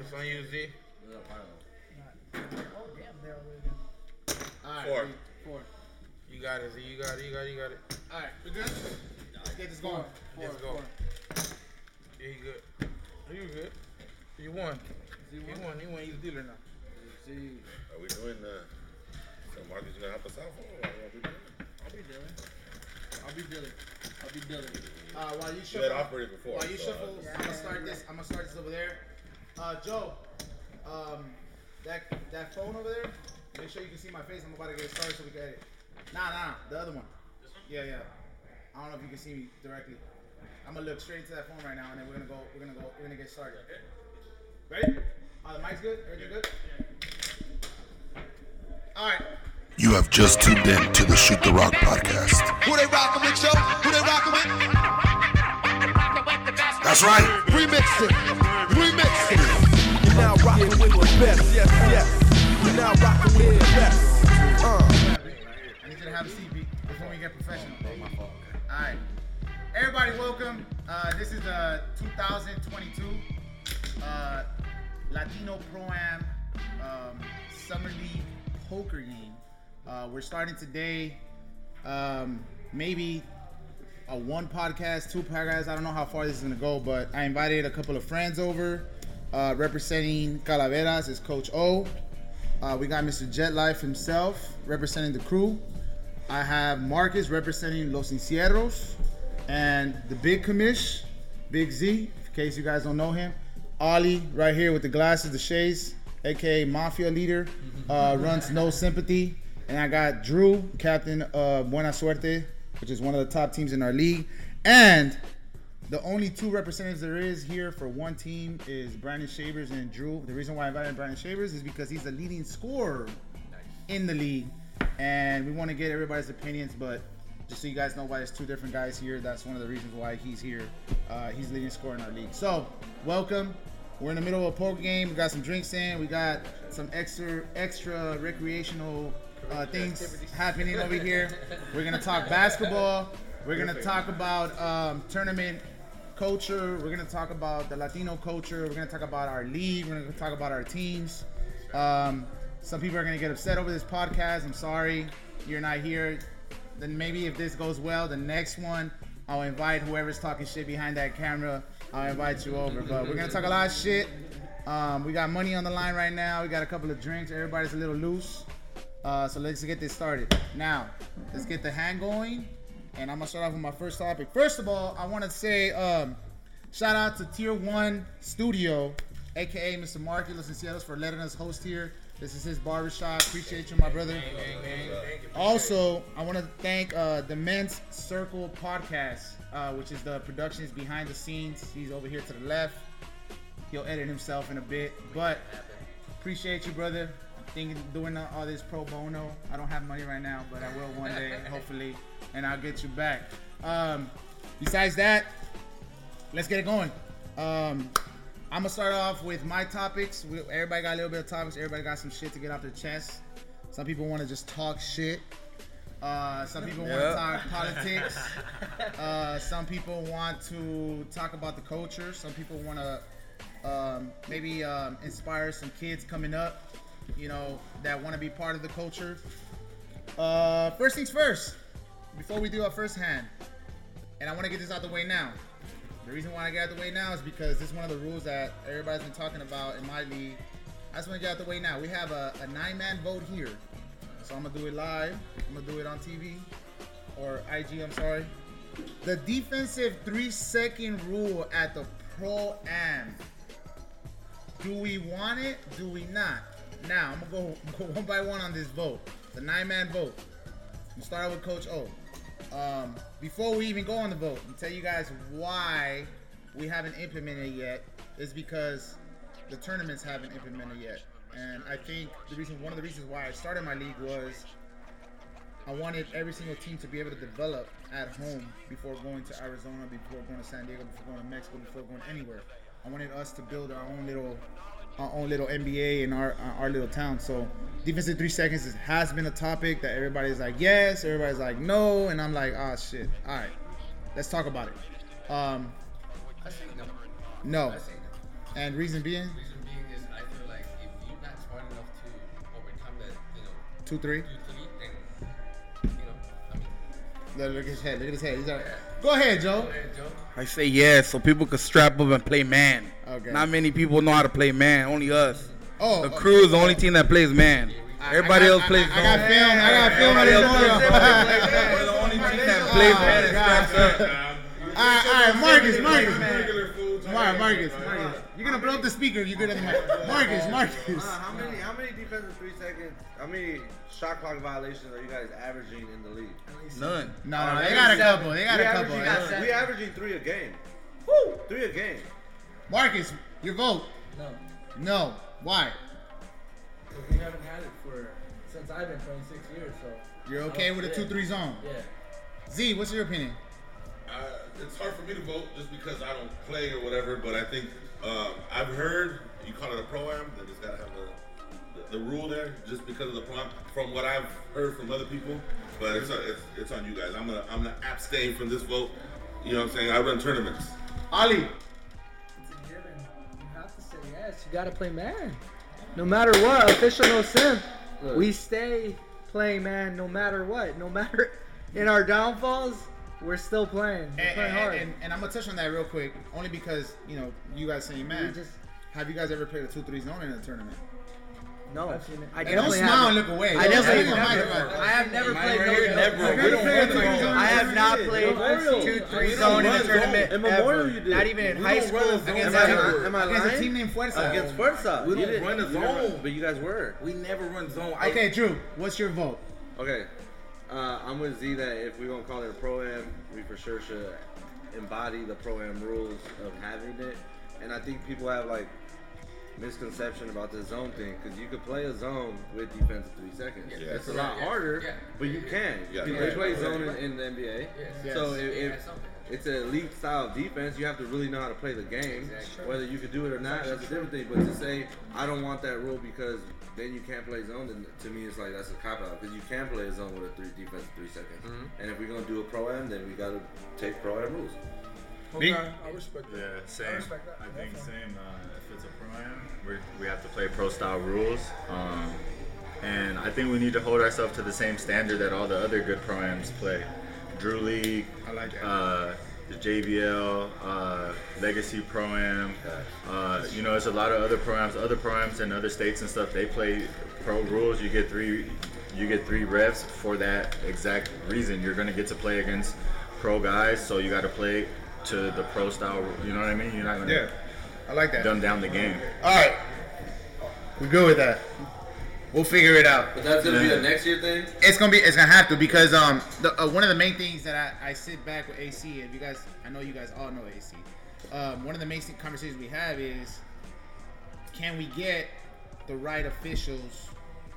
It's on you, Z. Oh, damn, they're already there. All right. Four. we- Four. You got it, Z. You got it. You got it. You got it. All right, we good? Let's get this going. Four. Let's go. Four. Yeah, you good. Are You good. You won. Z You one. won. You won. He's dealer now. Z. Are we doing uh, so Marcus you gonna help us out for? Or we doing? I'll be dealing. I'll be dealing. I'll be dealing. Uh, while you You shuffle, had operated before. while you so, uh, shuffle, I'm gonna start this. I'm gonna start this over there. Uh, Joe, um, that that phone over there. Make sure you can see my face. I'm about to get started so we can edit. Nah, nah, the other one. Yeah, yeah. I don't know if you can see me directly. I'm gonna look straight into that phone right now, and then we're gonna go. We're gonna go. We're gonna get started. Ready? Uh, the mic's good. Everything good? All right. You have just tuned in to the Shoot the Rock podcast. Who they rockin' with, Joe? Who they rockin' with? That's right. Remix it. Remix it. You're now rocking with the best. Yes, yes. You're now rockin' with the best. Uh. I need you to have a seat Pete, before we get professional. My fault. All right. Everybody, welcome. Uh, this is the 2022 uh, Latino Pro Am um, Summer League poker game. Uh, we're starting today. Um, maybe a one podcast, two podcasts. I don't know how far this is gonna go, but I invited a couple of friends over. Uh, representing Calaveras is Coach O. Uh, we got Mr. Jet Life himself representing the crew. I have Marcus representing Los Encierros and the Big Commish, Big Z, in case you guys don't know him. Ollie, right here with the glasses, the shades, aka Mafia leader, uh, runs No Sympathy. And I got Drew, captain of Buena Suerte, which is one of the top teams in our league. And the only two representatives there is here for one team is Brandon Shavers and Drew. The reason why I invited Brandon Shavers is because he's the leading scorer in the league, and we want to get everybody's opinions. But just so you guys know why there's two different guys here, that's one of the reasons why he's here. Uh, he's leading scorer in our league. So welcome. We're in the middle of a poker game. We got some drinks in. We got some extra extra recreational uh, things happening over here. We're gonna talk basketball. We're gonna talk about um, tournament culture. We're gonna talk about the Latino culture. We're gonna talk about our league. We're gonna talk about our teams. Um, some people are gonna get upset over this podcast. I'm sorry you're not here. Then maybe if this goes well, the next one I'll invite whoever's talking shit behind that camera. I'll invite you over. But we're gonna talk a lot of shit. Um, we got money on the line right now. We got a couple of drinks. Everybody's a little loose. Uh, so let's get this started. Now, let's get the hand going. And I'm gonna start off with my first topic. First of all, I want to say um, shout out to Tier One Studio, aka Mr. Marky Los Encierros, for letting us host here. This is his barbershop. Appreciate you, my brother. Also, I want to thank uh, the Men's Circle podcast, uh, which is the productions behind the scenes. He's over here to the left. He'll edit himself in a bit, but appreciate you, brother. Thinking doing all this pro bono. I don't have money right now, but I will one day, hopefully, and I'll get you back. Um, besides that, let's get it going. Um, I'm gonna start off with my topics. We, everybody got a little bit of topics. Everybody got some shit to get off their chest. Some people want to just talk shit. Uh, some people want to talk politics. Uh, some people want to talk about the culture. Some people want to um, maybe um, inspire some kids coming up, you know, that want to be part of the culture. Uh, first things first, before we do our first hand, and I want to get this out the way now. The reason why I get out the way now is because this is one of the rules that everybody's been talking about in my league. I just want to get out the way now. We have a, a nine-man vote here, so I'm gonna do it live. I'm gonna do it on TV or IG. I'm sorry. The defensive three-second rule at the pro am. Do we want it? Do we not? Now I'm gonna go, one by one on this vote. The nine-man vote. I'm start out with Coach O. Um, before we even go on the vote, and tell you guys why we haven't implemented it yet is because the tournaments haven't implemented yet. And I think the reason, one of the reasons why I started my league was I wanted every single team to be able to develop at home before going to Arizona, before going to San Diego, before going to Mexico, before going anywhere. I wanted us to build our own little, our own little NBA in our our little town. So defensive three seconds is, has been a topic that everybody's like yes, everybody's like no, and I'm like ah oh, shit. All right, let's talk about it. Um, no. no. And reason being. Reason being is I feel like if you're enough to. Two three. Two three, you know. I mean. Look, at his head. Look at his head. He's go ahead, Joe. Go ahead, Joe. I say yes, so people can strap up and play man. Okay. Not many people know how to play man. Only us. Oh, The crew is the only team that plays man. I- Everybody I got- else plays I, I got film. I got film. Everybody on else plays zone. We're the only team that plays man and straps up. All right, all right, Marcus, Marcus. Regular. Marcus, Marcus, Marcus. You're gonna blow up the speaker you're good at the mic. Marcus, Marcus. Uh, how many how many defensive three seconds? How many shot clock violations are you guys averaging in the league? None. No, no, they got a couple. They got we a couple. averaging, we averaging three a game. Woo! Three a game. Marcus, your vote. No, No. Why? because we haven't had it for since I've been playing six years. So You're okay with a two-three zone? yeah. Z, what's your opinion? Uh, it's hard for me to vote just because I don't play or whatever, but I think um, I've heard you call it a pro am that it's got to have the, the, the rule there just because of the pro am. From what I've heard from other people, but it's, it's it's on you guys. I'm gonna I'm gonna abstain from this vote. You know what I'm saying? I run tournaments. Ali. You gotta play man. No matter what, official no sim. Look. We stay playing man no matter what. No matter in our downfalls, we're still playing. We're And, playing and, hard. and, and I'm gonna touch on that real quick, only because you know you guys saying man. Just- have you guys ever played a two-three zone in a tournament? No, I've seen it. I don't definitely smile and haven't. look away. I definitely never. mind about it. I have never played no here, never. zone. We don't run zone. I have not played Memorial. two, three zone in a tournament. In Memorial ever. you did. Not even in We high don't school run a zone against Am I, am I Against a lying? team named Fuerza. Against Fuerza. We don't didn't- run a zone. But you guys were. We never run zone. I, Okay, Drew, what's your vote? Okay. Uh, I'm with Z that if we're gonna call it a pro am, we for sure should embody the pro am rules of having it. And I think people have like misconception about the zone thing because you could play a zone with defensive three seconds. Yeah. it's a lot Yeah. harder, Yeah. but you can. Yeah. You Yeah. can play zone in, in the NBA. Yes. So Yes. if, Yeah, if it's an elite style of defense, you have to really know how to play the game. Exactly. Whether you could do it or not, that's a different thing. But to say I don't want that rule because then you can't play zone, then to me it's like that's a cop out because you can play a zone with a three defense three seconds. Mm-hmm. And if we're gonna do a pro am, then we gotta take pro am rules. Me? I respect that. Yeah, same. respect that. I think same. Uh, if it's a pro am, we we have to play pro style rules. Um, and I think we need to hold ourselves to the same standard that all the other good pro ams play. Drew League, I like that. uh, the JBL, uh, Legacy Pro Am. Uh, you know, there's a lot of other pro-ams, other pro-ams in other states and stuff. They play pro rules. You get three, you get three refs for that exact reason. You're gonna get to play against pro guys, so you got to play to the pro style. You know what I mean? You're not gonna Yeah, I like that. dumb down the game. All right, we're good with that. We'll figure it out. But that's gonna be Yeah. a next year thing. It's gonna be. It's gonna have to because um the, uh, one of the main things that I, I sit back with AC and you guys I know you guys all know AC. Um, one of the main conversations we have is can we get the right officials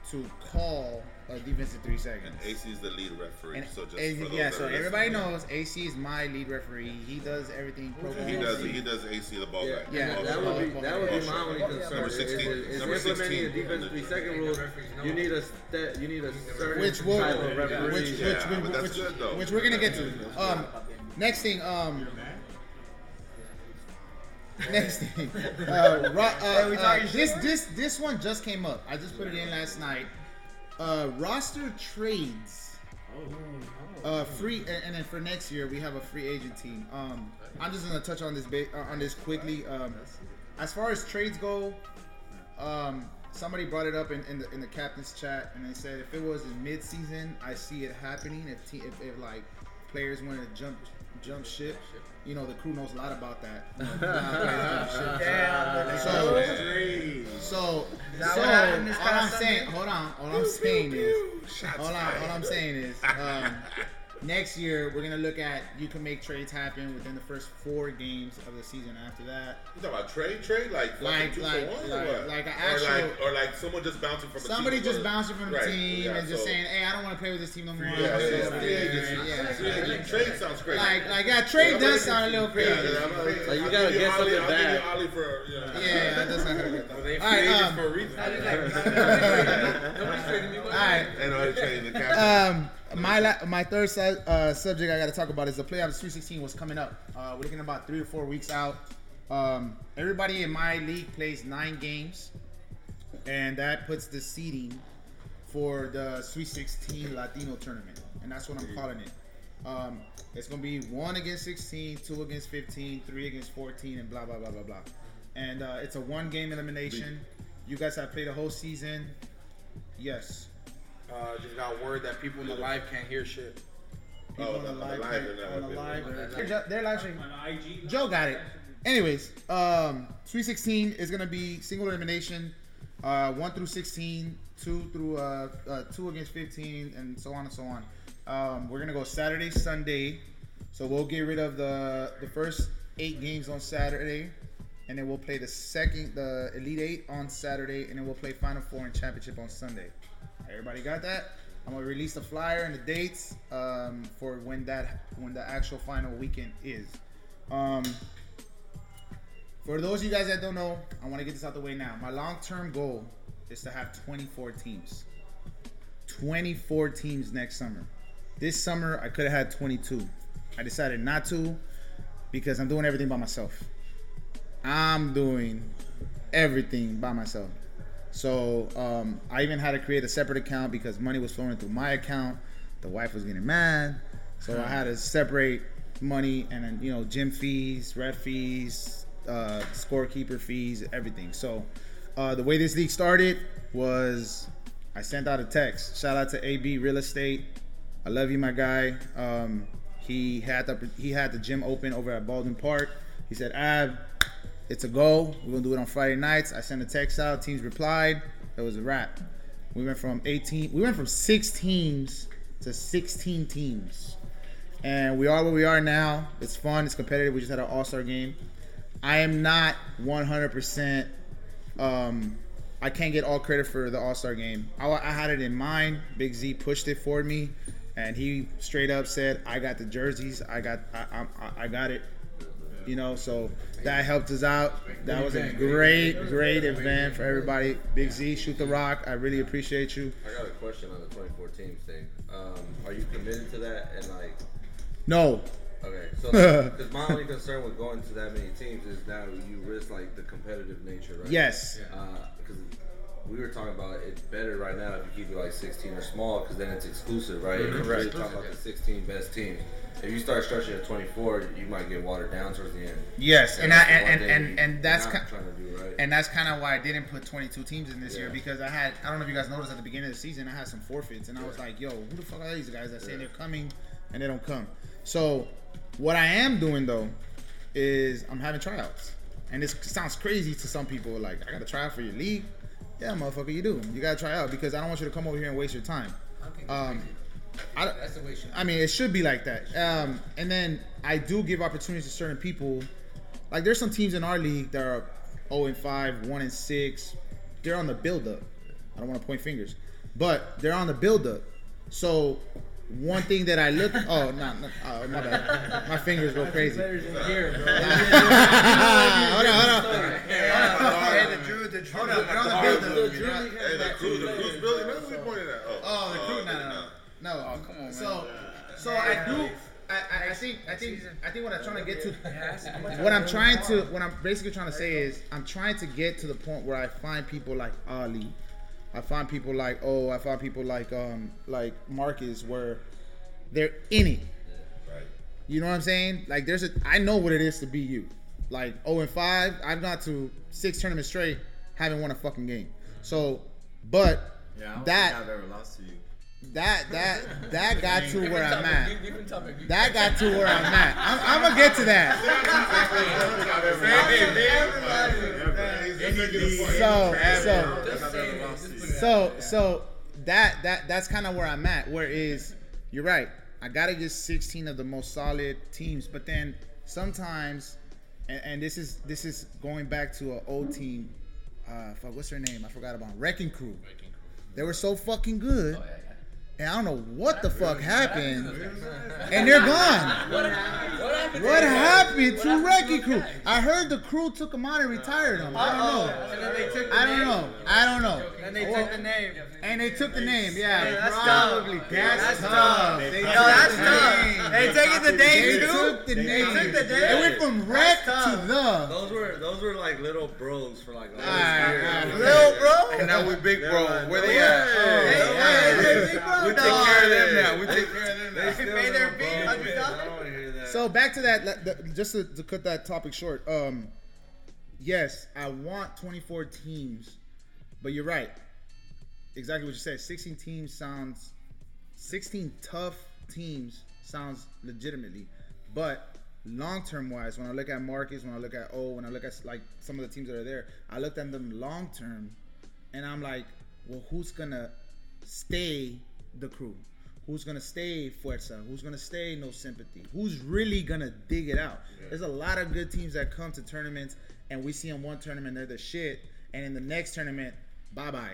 to call a defensive three seconds? AC is the lead referee, And, so just and- for those yeah, that so are everybody listening, knows AC is my lead referee. He does everything pro He does. He does AC the ball Yeah, guy. Yeah, that, that would be that would be my only concern. Number 16. Is, is Number implementing 16. a defense three second rule. You need a st- you need a certain which will, type of referee. which, which, Yeah, which, but that's which, good, though. which we're gonna get to. Um, next thing, um, next thing, uh, ro- uh, uh, this this this one just came up. I just put it in last night. Uh, roster trades. Uh, free, and, and then for next year we have a free agent team. Um, I'm just gonna touch on this ba- uh, on this quickly. Um, as far as trades go, um, somebody brought it up in, in the in the captain's chat, and they said if it was in mid-season, I see it happening. If te- if, if like players want to jump jump ship, you know the crew knows a lot about that. You know, how players jump ship. So, so, so what all I'm saying, hold on, all I'm saying is, hold on, all I'm saying is, um, next year we're gonna look at you can make trades happen within the first four games of the season. After that, You talking about trade, trade, like fucking Like- two like- for one, like- or like an or like, or like someone just bouncing from a somebody team just or- bouncing from the Right, team yeah, and just so- saying, "Hey, I don't want to play with this team no more." Yeah, yeah, yeah, So, free agency. yeah, Free agent. Trade sounds crazy. Like, like that trade does sound a little crazy. Yeah, yeah, I'm Like, you gotta give get Ollie- something back. you Ollie for, you know. Yeah, that does sound good. They All free right, agents um, for a reason. Nobody's trading me. all right. Ain't no other trading the captain. Um, my la- my third su- uh, subject I got to talk about is the playoffs. 316 was coming up. Uh, we're looking about three or four weeks out. Um, everybody in my league plays nine games, and that puts the seeding for the Sweet 16 Latino tournament, and that's what I'm calling it. Um, it's gonna be one against 16, two against 15, three against 14, and blah blah blah blah blah. And uh, it's a one game elimination. You guys have played a whole season. Yes. Uh, just got word that people in the live can't hear shit. People Oh, on the on the live, live, they're not on the live, be able to- they're, ju- they're live streaming. Joe got it. Anyways, um, Sweet 16 is gonna be single elimination, uh, one through 16, two through uh, uh, two against 15, and so on and so on. Um, we're gonna go Saturday, Sunday, so we'll get rid of the the first eight games on Saturday, and then we'll play the second, the Elite Eight on Saturday, and then we'll play Final Four and Championship on Sunday. Everybody got that? I'm gonna release the flyer and the dates um, for when that when the actual final weekend is. Um, for those of you guys that don't know, I want to get this out the way now. My long-term goal is to have 24 teams. 24 teams next summer. This summer I could have had 22. I decided not to because I'm doing everything by myself. I'm doing everything by myself. So um, I even had to create a separate account because money was flowing through my account. The wife was getting mad, so I had to separate money and then you know gym fees, ref fees, uh, scorekeeper fees, everything. So uh, the way this league started was I sent out a text. Shout out to AB Real Estate. I love you, my guy. Um, he had the he had the gym open over at Baldwin Park. He said, "Ab, it's a go. We're gonna do it on Friday nights." I sent a text out. Teams replied. It was a wrap. We went from 18. We went from six teams to 16 teams, and we are where we are now. It's fun. It's competitive. We just had an All Star game. I am not 100%. Um, I can't get all credit for the All Star game. I, I had it in mind. Big Z pushed it for me, and he straight up said, "I got the jerseys. I got. I, I, I got it." You know, so that helped us out. That was a great, great event for everybody. Big Z, shoot the rock. I really appreciate you. I got a question on the 24 teams thing. Um, are you committed to that? And like, No, okay, so because my only concern with going to that many teams is that you risk like the competitive nature, right? Yes. Because we were talking about it's better right now if you keep it like 16 or small because then it's exclusive, right? Mm-hmm. If You're really talking about the 16 best teams. If you start stretching at 24, you might get watered down towards the end. Yes, and I, that's and and, and, and that's to do right. and that's kind of why I didn't put 22 teams in this year because I had I don't know if you guys noticed at the beginning of the season I had some forfeits and I was like, yo, who the fuck are these guys that say they're coming and they don't come? So what I am doing though is I'm having tryouts, and this sounds crazy to some people. Like I got to try out for your league. Yeah, motherfucker, you do. You gotta try out because I don't want you to come over here and waste your time. Um, I, That's the way it should be. I mean, it should be like that. Um, and then I do give opportunities to certain people. Like there's some teams in our league that are 0 and 5, 1 and 6. They're on the build up. I don't want to point fingers, but they're on the build up. So one thing that I look oh no, no oh, my bad. My fingers go crazy. Here, hold on, hold on. Hey, the Drew, the Drew. Hold up, they're on the build up. The Drew League Hey, the that crew, too. the crew's building. That's what pointed at. Oh, Oh, the crew, no, okay, no, no, oh, no. come on, man. So, so I do. I, I, I think I think I think what I'm trying to get to, what I'm trying to, what I'm basically trying to say is, I'm trying to get to the point where I find people like Ali, I find people like oh, I find people like um like Marcus where they're in it. Right. You know what I'm saying? Like there's a I know what it is to be you. Like 0 and 5, I've got to six tournaments straight, haven't won a fucking game. So, but Yeah, I don't that think I've ever lost to you. that that that got to where I'm at. deep- deep in topic, deep- That got to where I'm at. I'm, I'm gonna get to that. So so Just saying, just put it out so there. so that that that's kind of where I'm at. Where is you're right. I gotta get 16 of the most solid teams, but then sometimes, and, and this is this is going back to an old team. Uh, fuck, what's her name? I forgot about Wrecking Crew. They were so fucking good, and I don't know what the fuck happened, and they're gone. What happened? What happened to Wrecking Crew? I heard the crew took them out and retired them. I don't know. And then they took the I don't know. I don't know. And they took the name. and they took the name, yeah. Yeah, that's probably. tough. That's, That's tough. tough. They took that's the tough. name. They taking the name They took the They name. took the name. It went from wreck That's to tough. the. Those were those were like little bros for like all Alright, those years. Little bro. And now we big They're bro. like, Where they at? Oh, hey, Oh, hey, big bro, We take dog. care of them now. We take care of them They now. still pay their know, fee, bro. hundred dollars. don't want to hear that. So back to that, the- just to, to cut that topic short. Um, yes, I want 24 teams, but you're right. Exactly what you said. 16 teams sounds, 16 tough teams sounds legitimately, but long term wise, when I look at Marcus, when I look at O, when I look at like some of the teams that are there, I looked at them long term, and I'm like, well, who's gonna stay the crew? Who's gonna stay Fuerza? Who's gonna stay No Sympathy? Who's really gonna dig it out? There's a lot of good teams that come to tournaments, and we see them one tournament they're the shit, and in the next tournament, bye bye.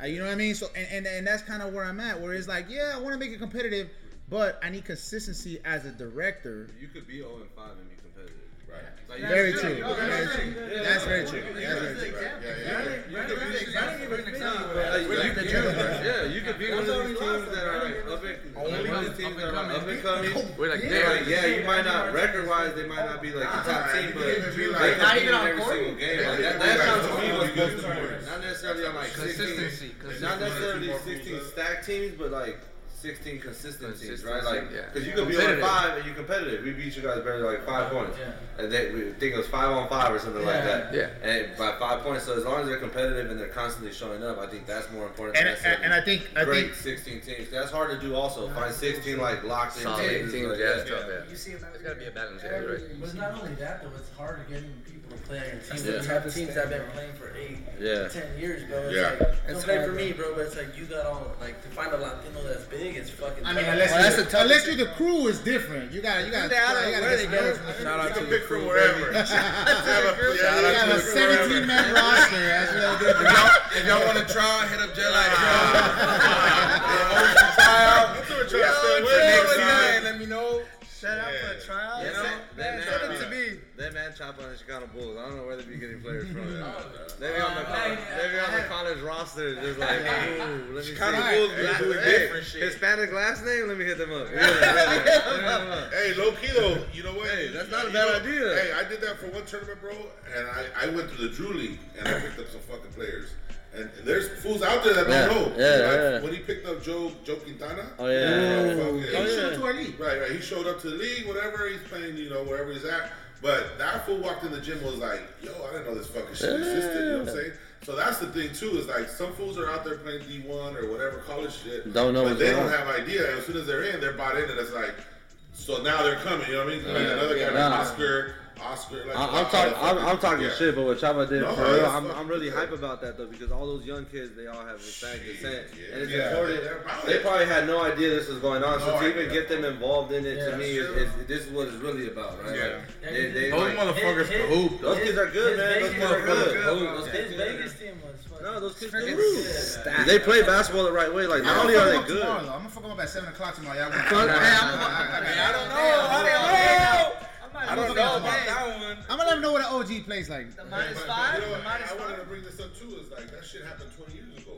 Uh, you know what I mean? So and, and, and that's kind of where I'm at, where it's like, yeah, I want to make it competitive, but I need consistency as a director. You could be 0 and 5 and be competitive. Right. Like, Very you- true. you- Very you- true. yeah, That's very true. yeah, That's very true. yeah, yeah, Brandon- yeah. Brandon You could be- Brandon even fit Nah, you, but, bro. like, With you the could- Jews, bro. Yeah, you could be That's one of how these teams lost, that are like up and Only like one of up teams that are like up coming. and coming. Oh, we're like, Yeah, like, damn. yeah, you might not record wise, they might not be like the top team, but Not even on in every single game. Like, that, that sounds to me what's yeah, supposed to Not necessarily on like Consistency, not necessarily 16 stack teams, but like 16 consistent teams, right? Consistency, Like, yeah. because you could be on five and you're competitive. We beat you guys barely like five points, Yeah. and they, we think it was five on five or something like that. Yeah. And by five points, so as long as they're competitive and they're constantly showing up, I think that's more important. And, than and, and I think I great think 16 teams. That's hard to do. Also, find 16 like locked in Solid teams. teams, like, yeah, yeah. tough, yeah. You see him There's gotta be a balance, yeah, you're right. But not only that though, it's hard to get people to play on your team. Yeah. You have teams that have been playing for eight, Yeah. ten years, bro. It's Yeah. like, don't It's play for me, bro. bro, but it's like you got all like to find a Latino that's big, it's fucking I mean, unless Well, that's you, the toughest unless you're the crew is different. You got you got Yeah, I don't you gotta where get they some get it girls from. Shout out to the pick from crew, wherever. baby. You shout out got to a the crew 17 man roster. That's what they'll. If y'all, if y'all want to try, hit up Jelly. Tryout. That's what we're trying to stay away Next from. time, let me know. Set up for a tryout. You know, that man, Send it to me. that man chop on the Chicago Bulls. I don't know where they be getting players from. Maybe oh, on the college, maybe on the college roster, just like, ooh, let me Chicago see. Bulls be Hey, doing hey, different shit. Hispanic last name? Let me hit them up. Yeah, yeah, yeah. Let me hit them up. Hey, low key though, you know what? Hey, that's not a You bad know, idea. Hey, I did that for one tournament, bro, and I, I went to the Drew League and I picked up some fucking players. And there's fools out there that don't Yeah, know. yeah, like, yeah. When he picked up Joe Joe Quintana. Oh, yeah. fucking- oh, He showed to our league. Right, right. He showed up to the league, whatever. He's playing, you know, wherever he's at. But that fool walked in the gym was like, yo, I didn't know this fucking shit existed. You know what I'm saying? So that's the thing too. Is like some fools are out there playing D1 or whatever college shit. Don't know but they don't on. have idea. And as soon as they're in, they're bought in, and it's like, so now they're coming. You know what I mean? Like another guy Nah. like Oscar, Oscar. Like, I- I'm all talking. the I'm, fucking- I'm talking yeah. shit, but what Chava did No, for real, I'm, I'm really good. hype about that though because all those young kids, they all have Hispanic descent, Yeah, and it's yeah, important. they're They probably had no idea this was going on, so No to even get them involved in it Yeah, to me is, is this is what it's really about, right? Yeah. Like, they, they, Those like, motherfuckers hit- can hoop. those kids are good, his man. Those Vegas- kids are good. Those kids Vegas team was. No, those kids Freaking can Yeah. They play basketball the right way. Like not only are they good. tomorrow. I'm gonna fuck him up at seven o'clock tomorrow. Y'all gonna- hey, I don't know. I don't know. I don't know I'm about that one. I'm gonna let him know what an OG plays like. The But- minus but, five? You know, The minus I wanted to bring this up too. Is like that shit happened 20 years ago.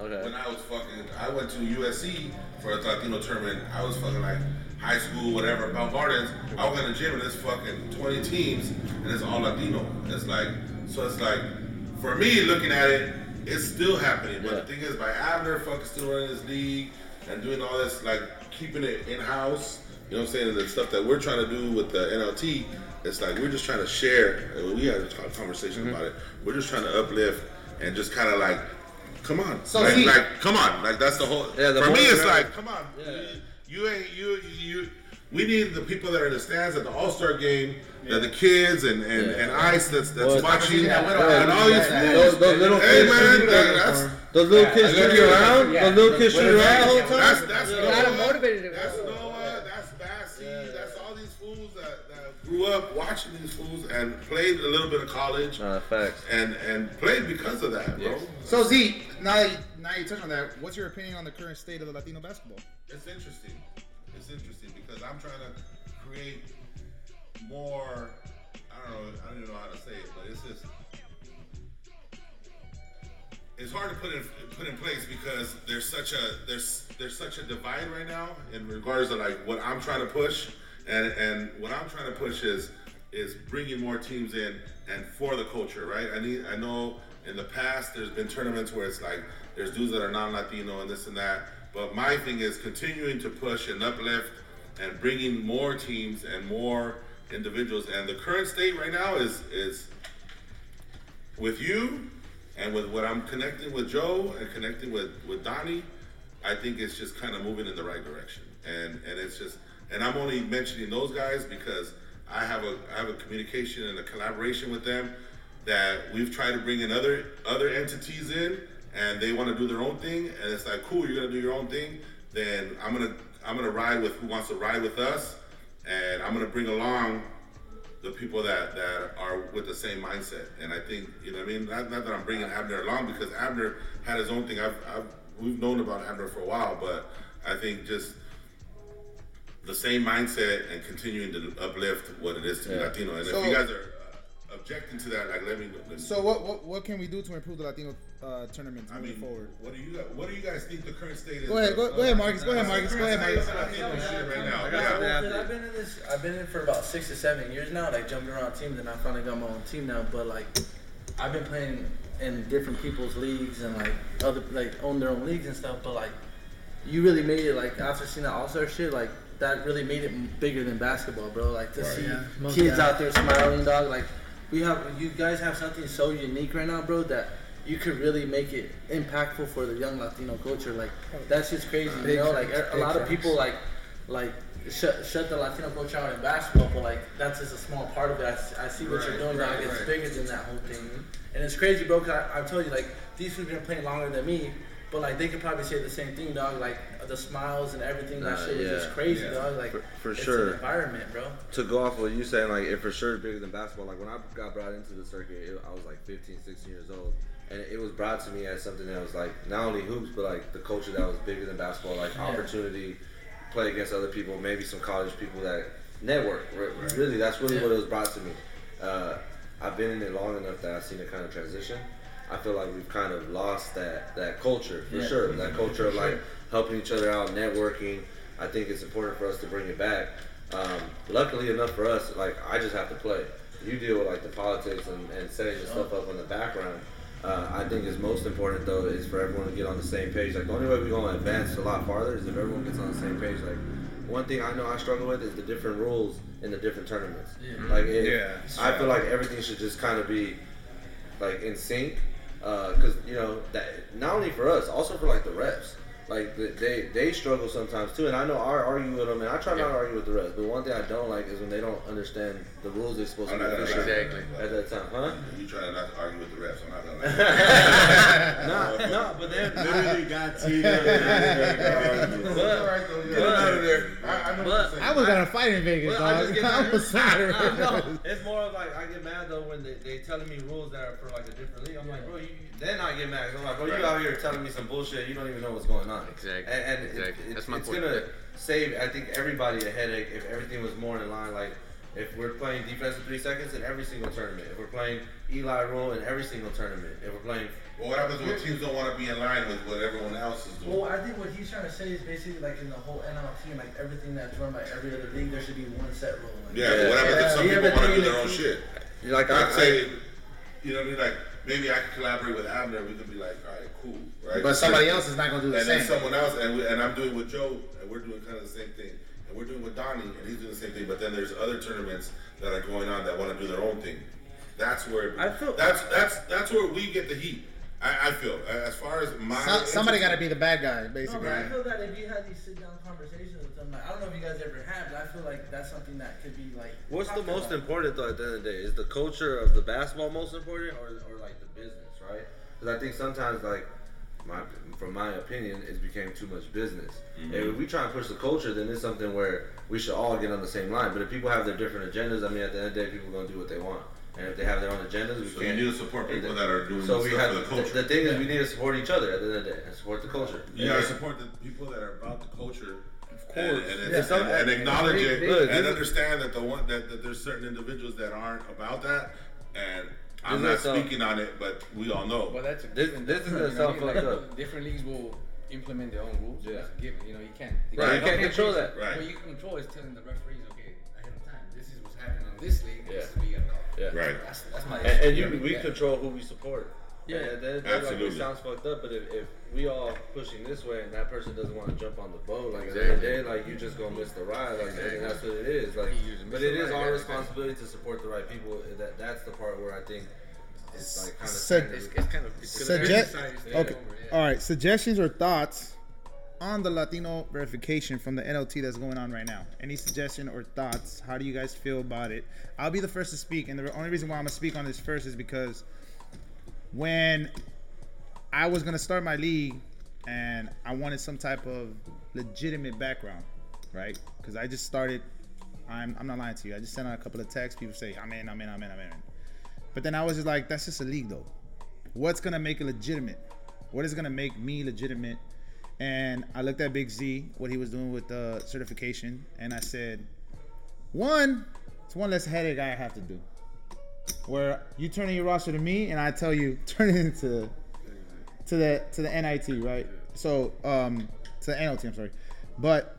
Okay. When I was fucking, I went to USC for a Latino tournament. I was fucking like high school, whatever, Mount Gardens. I was in the gym and it's fucking 20 teams and it's all Latino. It's like, so it's like, for me looking at it, it's still happening. But Yeah. the thing is, by Abner fucking still running this league and doing all this, like keeping it in house, you know what I'm saying? And the stuff that we're trying to do with the NLT, it's like we're just trying to share. and We had a talk- conversation mm-hmm. about it. We're just trying to uplift and just kind of like, come on, So like, see- like, come on, like that's the whole. Yeah, the for me, it's better. like, come on, you ain't you you. We need the people that are in the stands at the All Star game, that the kids and and, Yeah. and Ice that's that's Well, watching, yeah, and all these that. fools. Those, those little Hey kids man, shooting that, that's Those little kids Yeah, shooting around. yeah. Those little kids shooting around the whole that's time. that's You Noah, gotta motivate it. That's Noah. That's Bassy. That's all these fools that, that grew up watching these fools and played a little bit of college Nah, facts. and and played because of that, bro. So Z, now that you, now you touch on that, what's your opinion on the current state of the Latino basketball? It's interesting. It's interesting because I'm trying to create more. I don't know. I don't even know how to say it, but it's just. It's hard to put in put in place because there's such a there's there's such a divide right now in regards to like what I'm trying to push, and and what I'm trying to push is is bringing more teams in and for the culture, right? I need I know in the past, there's been tournaments where it's like there's dudes that are non-Latino and this and that. But my thing is continuing to push and uplift and bringing more teams and more individuals. And the current state right now is is with you and with what I'm connecting with Joe and connecting with with Donnie. I think it's just kind of moving in the right direction. And and it's just and I'm only mentioning those guys because I have a I have a communication and a collaboration with them that we've tried to bring in other other entities in and they want to do their own thing and it's like cool you're gonna do your own thing then I'm gonna I'm gonna ride with who wants to ride with us and I'm gonna bring along the people that, that are with the same mindset. And I think you know what I mean? Not, not that I'm bringing Abner along because Abner had his own thing. I've, I've we've known about Abner for a while but I think just the same mindset and continuing to uplift what it is to be Latino. And So- if you guys are objecting to that like let me, let me So what, what what can we do to improve the Latino uh, tournament I moving mean, forward? what do you guys, what do you guys think the current state is? Go ahead, go, go ahead, Marcus. Go ahead, Marcus. Go ahead, Marcus. Latino shit right now. got Yeah. something Well, Yeah. 'cause I've been in this. I've been in for about six to seven years now. Like jumping around teams, and I finally got my own team now. But like, I've been playing in different people's leagues and like other like own their own leagues and stuff. But like, you really made it like after seeing that All Star shit, like that really made it bigger than basketball, bro. Like to see Yeah, kids definitely. out there smiling, dog. Like we have, you guys have something so unique right now, bro. That you could really make it impactful for the young Latino culture. Like that's just crazy, you Big know. Like a big lot of people like like shut shut the Latino culture out in basketball, but like that's just a small part of it. I see what you're doing, right, dog. It's right. bigger than that whole thing, and it's crazy, bro. Cause I, I told you, like these people have been playing longer than me, but like they could probably say the same thing, dog. Like the smiles and everything, that Nah, shit was just crazy, yeah. dog. Like For- for it's sure. environment, bro. to go off what you saying, like it for sure is bigger than basketball. Like when I got brought into the circuit, it, I was like 15, 16 years old, and it was brought to me as something that was like not only hoops, but like the culture that was bigger than basketball, like Yeah. opportunity, play against other people, maybe some college people that network. Re- Really, that's really Yeah. what it was brought to me. Uh, I've been in it long enough that I've seen it kind of transition. I feel like we've kind of lost that that culture for Yeah. sure. That culture of like helping each other out, networking. I think it's important for us to bring it back. Um, luckily enough for us, like I just have to play. You deal with like the politics and, and setting the stuff up in the background. Uh, I think is most important though is for everyone to get on the same page. Like the only way we're gonna advance a lot farther is if everyone gets on the same page. Like one thing I know I struggle with is the different rules in the different tournaments. Yeah. Like it, Yeah. I feel like everything should just kind of be like in sync Uh, because you know that not only for us, also for like the refs. Like they they struggle sometimes too, and I know I argue with them, and I try not to argue with the refs. But one thing I don't like is when they don't understand the rules they're supposed to I'm be not gonna officiating lie. at that time, huh? You trying not to argue with the refs? I'm not gonna. no, no, but they're Literally got teed up. but, Get out of there. I, I know what but you're saying. I was gonna fight in Vegas, Well, I dog. just get I mad. was sorry. no, it's more of like I get mad though when they, they telling me rules that are for like a different league. I'm like, bro, you, then I get mad. 'cause I'm like, bro, you out here telling me some bullshit. You don't even know what's going on. Exactly. And, and Exactly. it- That's my it's point. gonna save, I think, everybody a headache if everything was more in line. Like if we're playing defensive three seconds in every single tournament. If we're playing Eli rule in every single tournament. If we're playing Well, what happens when teams don't want to be in line with what everyone else is doing? Well, I think what he's trying to say is basically like in the whole NLT and like everything that's run by every other league, there should be one set rule. Like, yeah, but what happens if some You people want to do their that own he- shit? like I, I'd say, you know what I mean? Like maybe I could collaborate with Abner. We could be like, all right, cool, right? But somebody else is not gonna do the and then same. someone else, and, we, and I'm doing with Joe, and we're doing kind of the same thing, and we're doing with Donnie, and he's doing the same thing. But then there's other tournaments that are going on that want to do their own thing. That's where I feel- that's that's that's where we get the heat. I, I feel as far as my So- somebody got to be the bad guy, No, basically. but I feel that if you had these sit down conversations with them, like I don't know if you guys ever have, but I feel like that's something that could be like. What's the most about. important though at the end of the day? Is the culture of the basketball most important, or, or like the business, right? Because I think sometimes, like, my from my opinion, it became too much business. And mm-hmm. if we try and push the culture, then it's something where we should all get on the same line. But if people have their different agendas, I mean, at the end of the day, people are gonna do what they want. And if they have their own agendas, we So you can't. need to support people that are doing So we stuff have for the culture. the, thing is, we need to support each other at the end of the day and support the culture. You gotta support the people that are about the culture. Of And, course. and, Yeah, and, and acknowledge big, it big- Look, and this understand that the one that, that there's certain individuals that aren't about that and I'm This not is a- speaking on it but we all know. Well, that's a This- this is You gonna know sound what I mean? fucked Like, up. Different leagues will implement their own rules. Yeah. That's a given. You know, you can't. Right, you can't control that. Right. What you can control is telling the referees, okay, ahead of time, this is what's happening on this league. Yeah. This is what you gotta call. Yeah. Right. That's, that's my And, issue. and you, Yeah. we Yeah. control who we support. Yeah, Yeah. that, that, like, Absolutely. it sounds fucked up, but if, if we all pushing this way and that person doesn't want to jump on the boat, like at the end of the day, like you just gonna miss the ride, like and that's what it is. Like, You just miss but it the is ride, our responsibility to support the right people. That that's the part where I think it's like kind of So- It's, it's kind of it's Suggest- okay. over, yeah. All right. Suggestions or thoughts on the Latino verification from the NLT that's going on right now? Any suggestion or thoughts? How do you guys feel about it? I'll be the first to speak, and the only reason why I'm gonna speak on this first is because when I was gonna start my league and I wanted some type of legitimate background, right? Because I just started. I'm, I'm not lying to you. I just sent out a couple of texts. People say, I'm in, I'm in, I'm in, I'm in. But then I was just like, that's just a league though. What's gonna make it legitimate? What is gonna make me legitimate? And I looked at Big Z, what he was doing with the certification, and I said, one, it's one less headache I have to do. Where you turn in your roster to me, and I tell you turn it into to the to the NIT, right? So um to the NLT, I'm sorry. But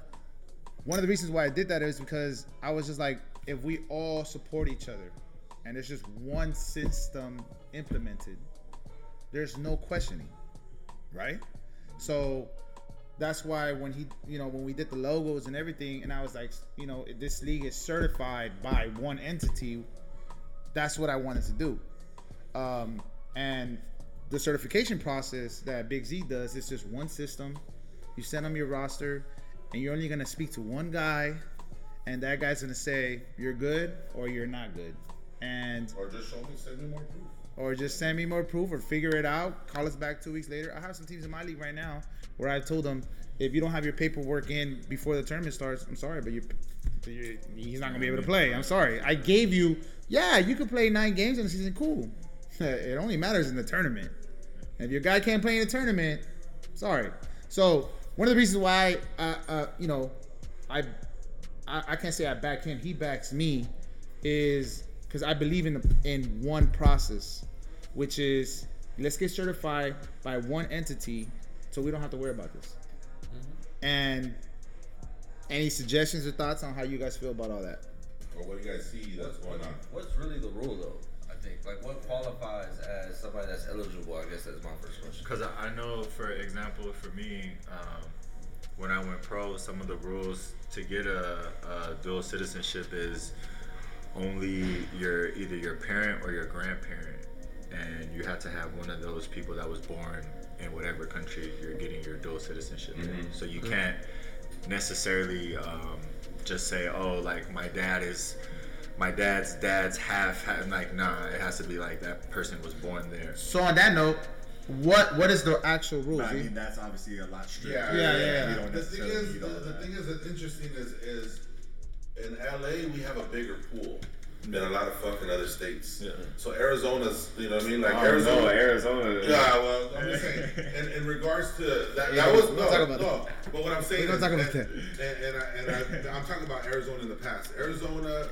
one of the reasons why I did that is because I was just like, if we all support each other and there's just one system implemented, there's no questioning, right? So that's why when he, you know, when we did the logos and everything, and I was like, you know, this league is certified by one entity. That's what I wanted to do. Um, and the certification process that Big Z does is just one system. You send them your roster, and you're only gonna speak to one guy, and that guy's gonna say you're good or you're not good, and Or just show me, send me more proof. or just send me more proof or figure it out. Call us back two weeks later. I have some teams in my league right now where I told them if you don't have your paperwork in before the tournament starts, I'm sorry, but you, you he's not gonna be able to play. I'm sorry. I gave you, yeah, you could play nine games in the season. Cool. it only matters in the tournament. If your guy can't play in the tournament, sorry. So one of the reasons why, uh, uh, you know, I, I I can't say I back him. He backs me, is because I believe in the in one process, which is let's get certified by one entity, so we don't have to worry about this. And any suggestions or thoughts on how you guys feel about all that? Or what do you guys see that's going on? What's really the rule though? I think like what qualifies as somebody that's eligible. I guess that's my first question. Because I I know, for example, for me, um, when I went pro, some of the rules to get a, a dual citizenship is only your either your parent or your grandparent, and you have to have one of those people that was born in whatever country you're getting your dual citizenship in. So you can't necessarily um, just say, "Oh, like my dad is." My dad's dad's half, half like nah. It has to be like that person was born there. So on that note, what what is the actual rules? I Z? mean, that's obviously a lot stricter. Yeah, Yeah, yeah, yeah. The thing is, the, the thing is that's interesting is is in LA we have a bigger pool than a lot of fucking other states. Yeah. So Arizona's, you know what I mean? Like Oh, Arizona, no, Arizona. Yeah, well, I'm just saying. In, in regards to that, Yeah, that was we'll no, talk about no. But what I'm saying We're gonna is, talk about and, and, and, I, and I, I'm talking about Arizona in the past. Arizona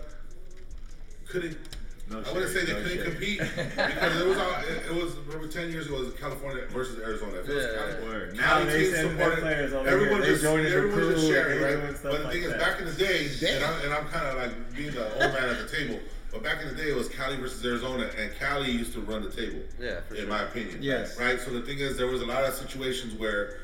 couldn't. No I wouldn't say they no couldn't shade. compete because it was all, it, it was remember ten years ago it was California versus Arizona. It was Yeah, Cali- word. Now they teams supported- everyone. Just the just sharing, right? But the thing is, back in the day, and I'm, and I'm kind of like being the old man at the table. But back in the day, it was Cali versus Arizona, and Cali used to run the table. Yeah, for in sure. my opinion. Yes. Right. So the thing is, there was a lot of situations where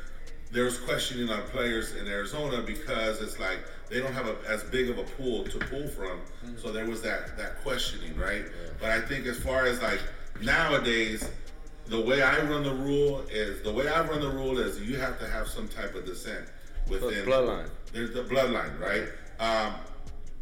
there was questioning on players in Arizona because it's like they don't have a, as big of a pool to pull from. So there was that that questioning, right? But I think as far as like nowadays, the way I run the rule is the way I run the rule is you have to have some type of descent within the bloodline. There's the bloodline, right? Um,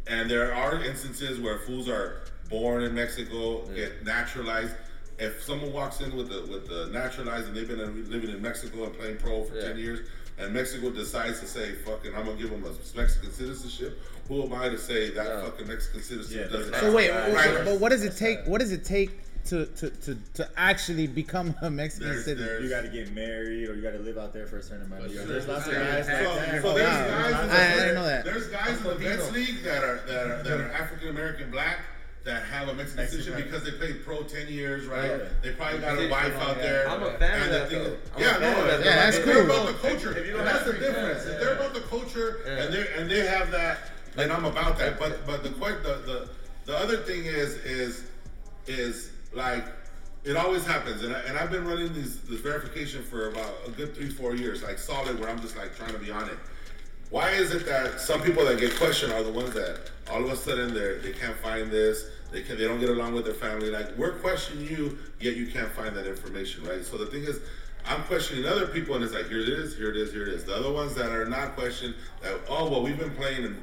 and there are instances where fools are born in Mexico, get naturalized. If someone walks in with the with the naturalized and they've been living in Mexico and playing pro for Yeah. ten years, and Mexico decides to say, "Fucking, I'm gonna give them a Mexican citizenship," who am I to say that Yeah. fucking Mexican citizenship Yeah, doesn't? that's So wait, Right. but, but what does it take? What does it take to to, to, to actually become a Mexican There's- citizen? there's- You got to get married, or you got to live out there for a certain amount of years. There's lots of guys like that. so there's wow. guys. in the- I- I didn't know that. There's guys in the Vets League that are that are, that are African American black that have a Mexican Mexican. citizenship because they played pro ten years, right? Yeah. They probably got a wife out there. I'm a fan and of the that, thing though. I'm a Yeah, fan no, of that, if though. Yeah, that's they're cool. about the culture. If you don't that's the to- difference. yeah, If they're about the culture Yeah. and they and they have that, then I'm about that. But but the que- the the the other thing is is is like It always happens, and, I, and I've been running these this verification for about a good three, four years, like solid, where I'm just like trying to be on it. Why is it that some people that get questioned are the ones that all of a sudden they they can't find this, they can they don't get along with their family? Like we're questioning you, yet you can't find that information, right? So the thing is, I'm questioning other people, and it's like here it is, here it is, here it is. The other ones that are not questioned, that oh well, we've been playing in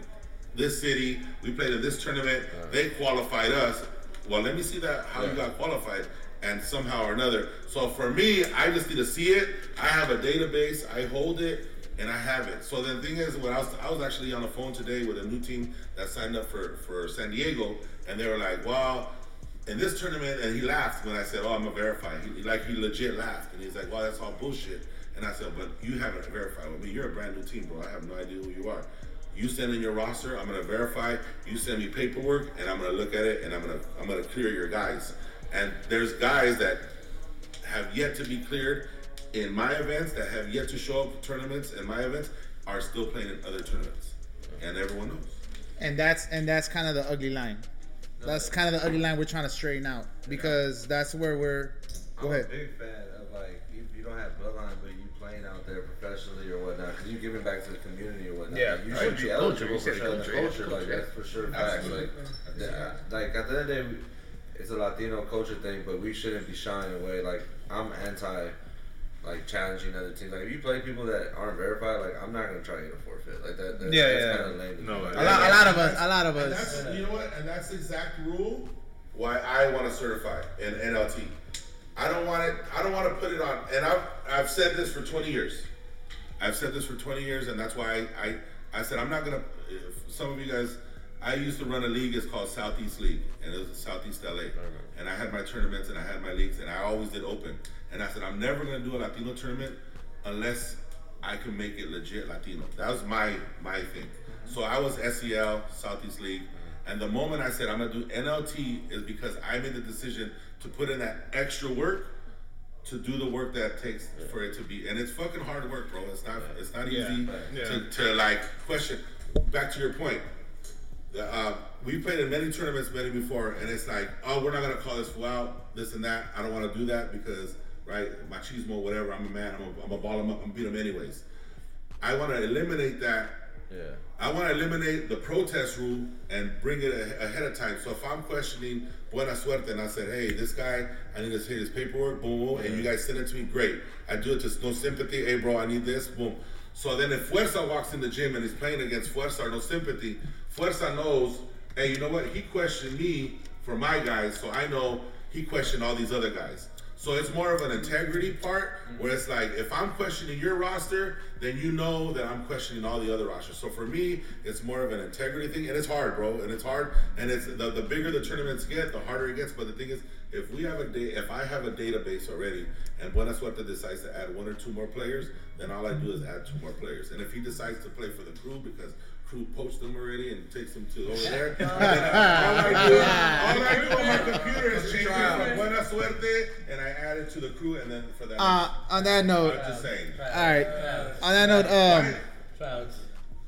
this city, we played in this tournament, uh-huh. they qualified us. Well, let me see that how you got qualified, and somehow or another. So for me, I just need to see it. I have a database, I hold it, and I have it. So the thing is, when I was I was actually on the phone today with a new team that signed up for for San Diego, and they were like, "Well, in this tournament," and he laughed when I said, "Oh, I'm gonna verify." He, like he legit laughed, and he's like, "Well, that's all bullshit." And I said, "But you haven't verified with me. You're a brand new team, bro. I have no idea who you are." You send in your roster. I'm gonna verify. You send me paperwork, and I'm gonna look at it, and I'm gonna I'm gonna clear your guys. And there's guys that have yet to be cleared in my events that have yet to show up for tournaments in my events are still playing in other tournaments, and everyone knows. and that's and that's kind of the ugly line. That's kind of the ugly line we're trying to straighten out because that's where we're. Go I'm ahead. a big fan of like you, you don't have bloodline, but you playing out there professionally or whatnot because you're giving back to the community or whatnot. Yeah, Like, you right. should be eligible you for the culture, culture. Like culture. that's for sure facts. Absolutely. Like, the- like at the end of the day, it's a Latino culture thing, but we shouldn't be shying away. Like I'm anti. Like challenging other teams. Like if you play people that aren't verified, like I'm not gonna try to get a forfeit. Like that. that Yeah, that's yeah. Kind of lame. No, A lot, a lot of us. A lot of And us. that's you know what, and that's the exact rule why I want to certify in NLT. I don't want it. I don't want to put it on. And I've I've said this for 20 years. I've said this for 20 years, and that's why I I, I said I'm not gonna. If some of you guys, I used to run a league. It's called Southeast League, and it was in Southeast LA. And I had my tournaments, and I had my leagues, and I always did open. And I said I'm never gonna do a Latino tournament unless I can make it legit Latino. That was my my thing. So I was SEL Southeast League, and the moment I said I'm gonna do NLT is because I made the decision to put in that extra work to do the work that it takes for it to be. And it's fucking hard work, bro. It's not it's not Yeah. easy Yeah. to, to like question. Back to your point. Uh, we played in many tournaments, many before, and it's like, oh, we're not gonna call this fool out, this and that. I don't want to do that because, right, machismo, whatever. I'm a man. I'm a, I'm a ball him up. I'm beat him anyways. I want to eliminate that. Yeah. I want to eliminate the protest rule and bring it a- ahead of time. So if I'm questioning Buena Suerte and I said, hey, this guy, I need to see his paperwork, boom, boom, and you guys send it to me, great. I do it just no sympathy. Hey, bro, I need this, boom. So then if Fuerza walks in the gym and he's playing against Fuerza no sympathy, Fuerza knows, hey, you know what? He questioned me for my guys, so I know he questioned all these other guys. So it's more of an integrity part where it's like if I'm questioning your roster, then you know that I'm questioning all the other rosters. So for me, it's more of an integrity thing, and it's hard, bro, and it's hard, and it's the, the bigger the tournaments get, the harder it gets. But the thing is, if we have a day, if I have a database already, and Buena Suerte decides to add one or two more players, then all I do is add two more players. And if he decides to play for the crew because crew poached them already and takes them to over there, all I do, all I do on my computer is change it from Buena Suerte, and I add it to the crew, and then for that. Uh, on that note, I'm just saying. all right. On that note, um, Crowds.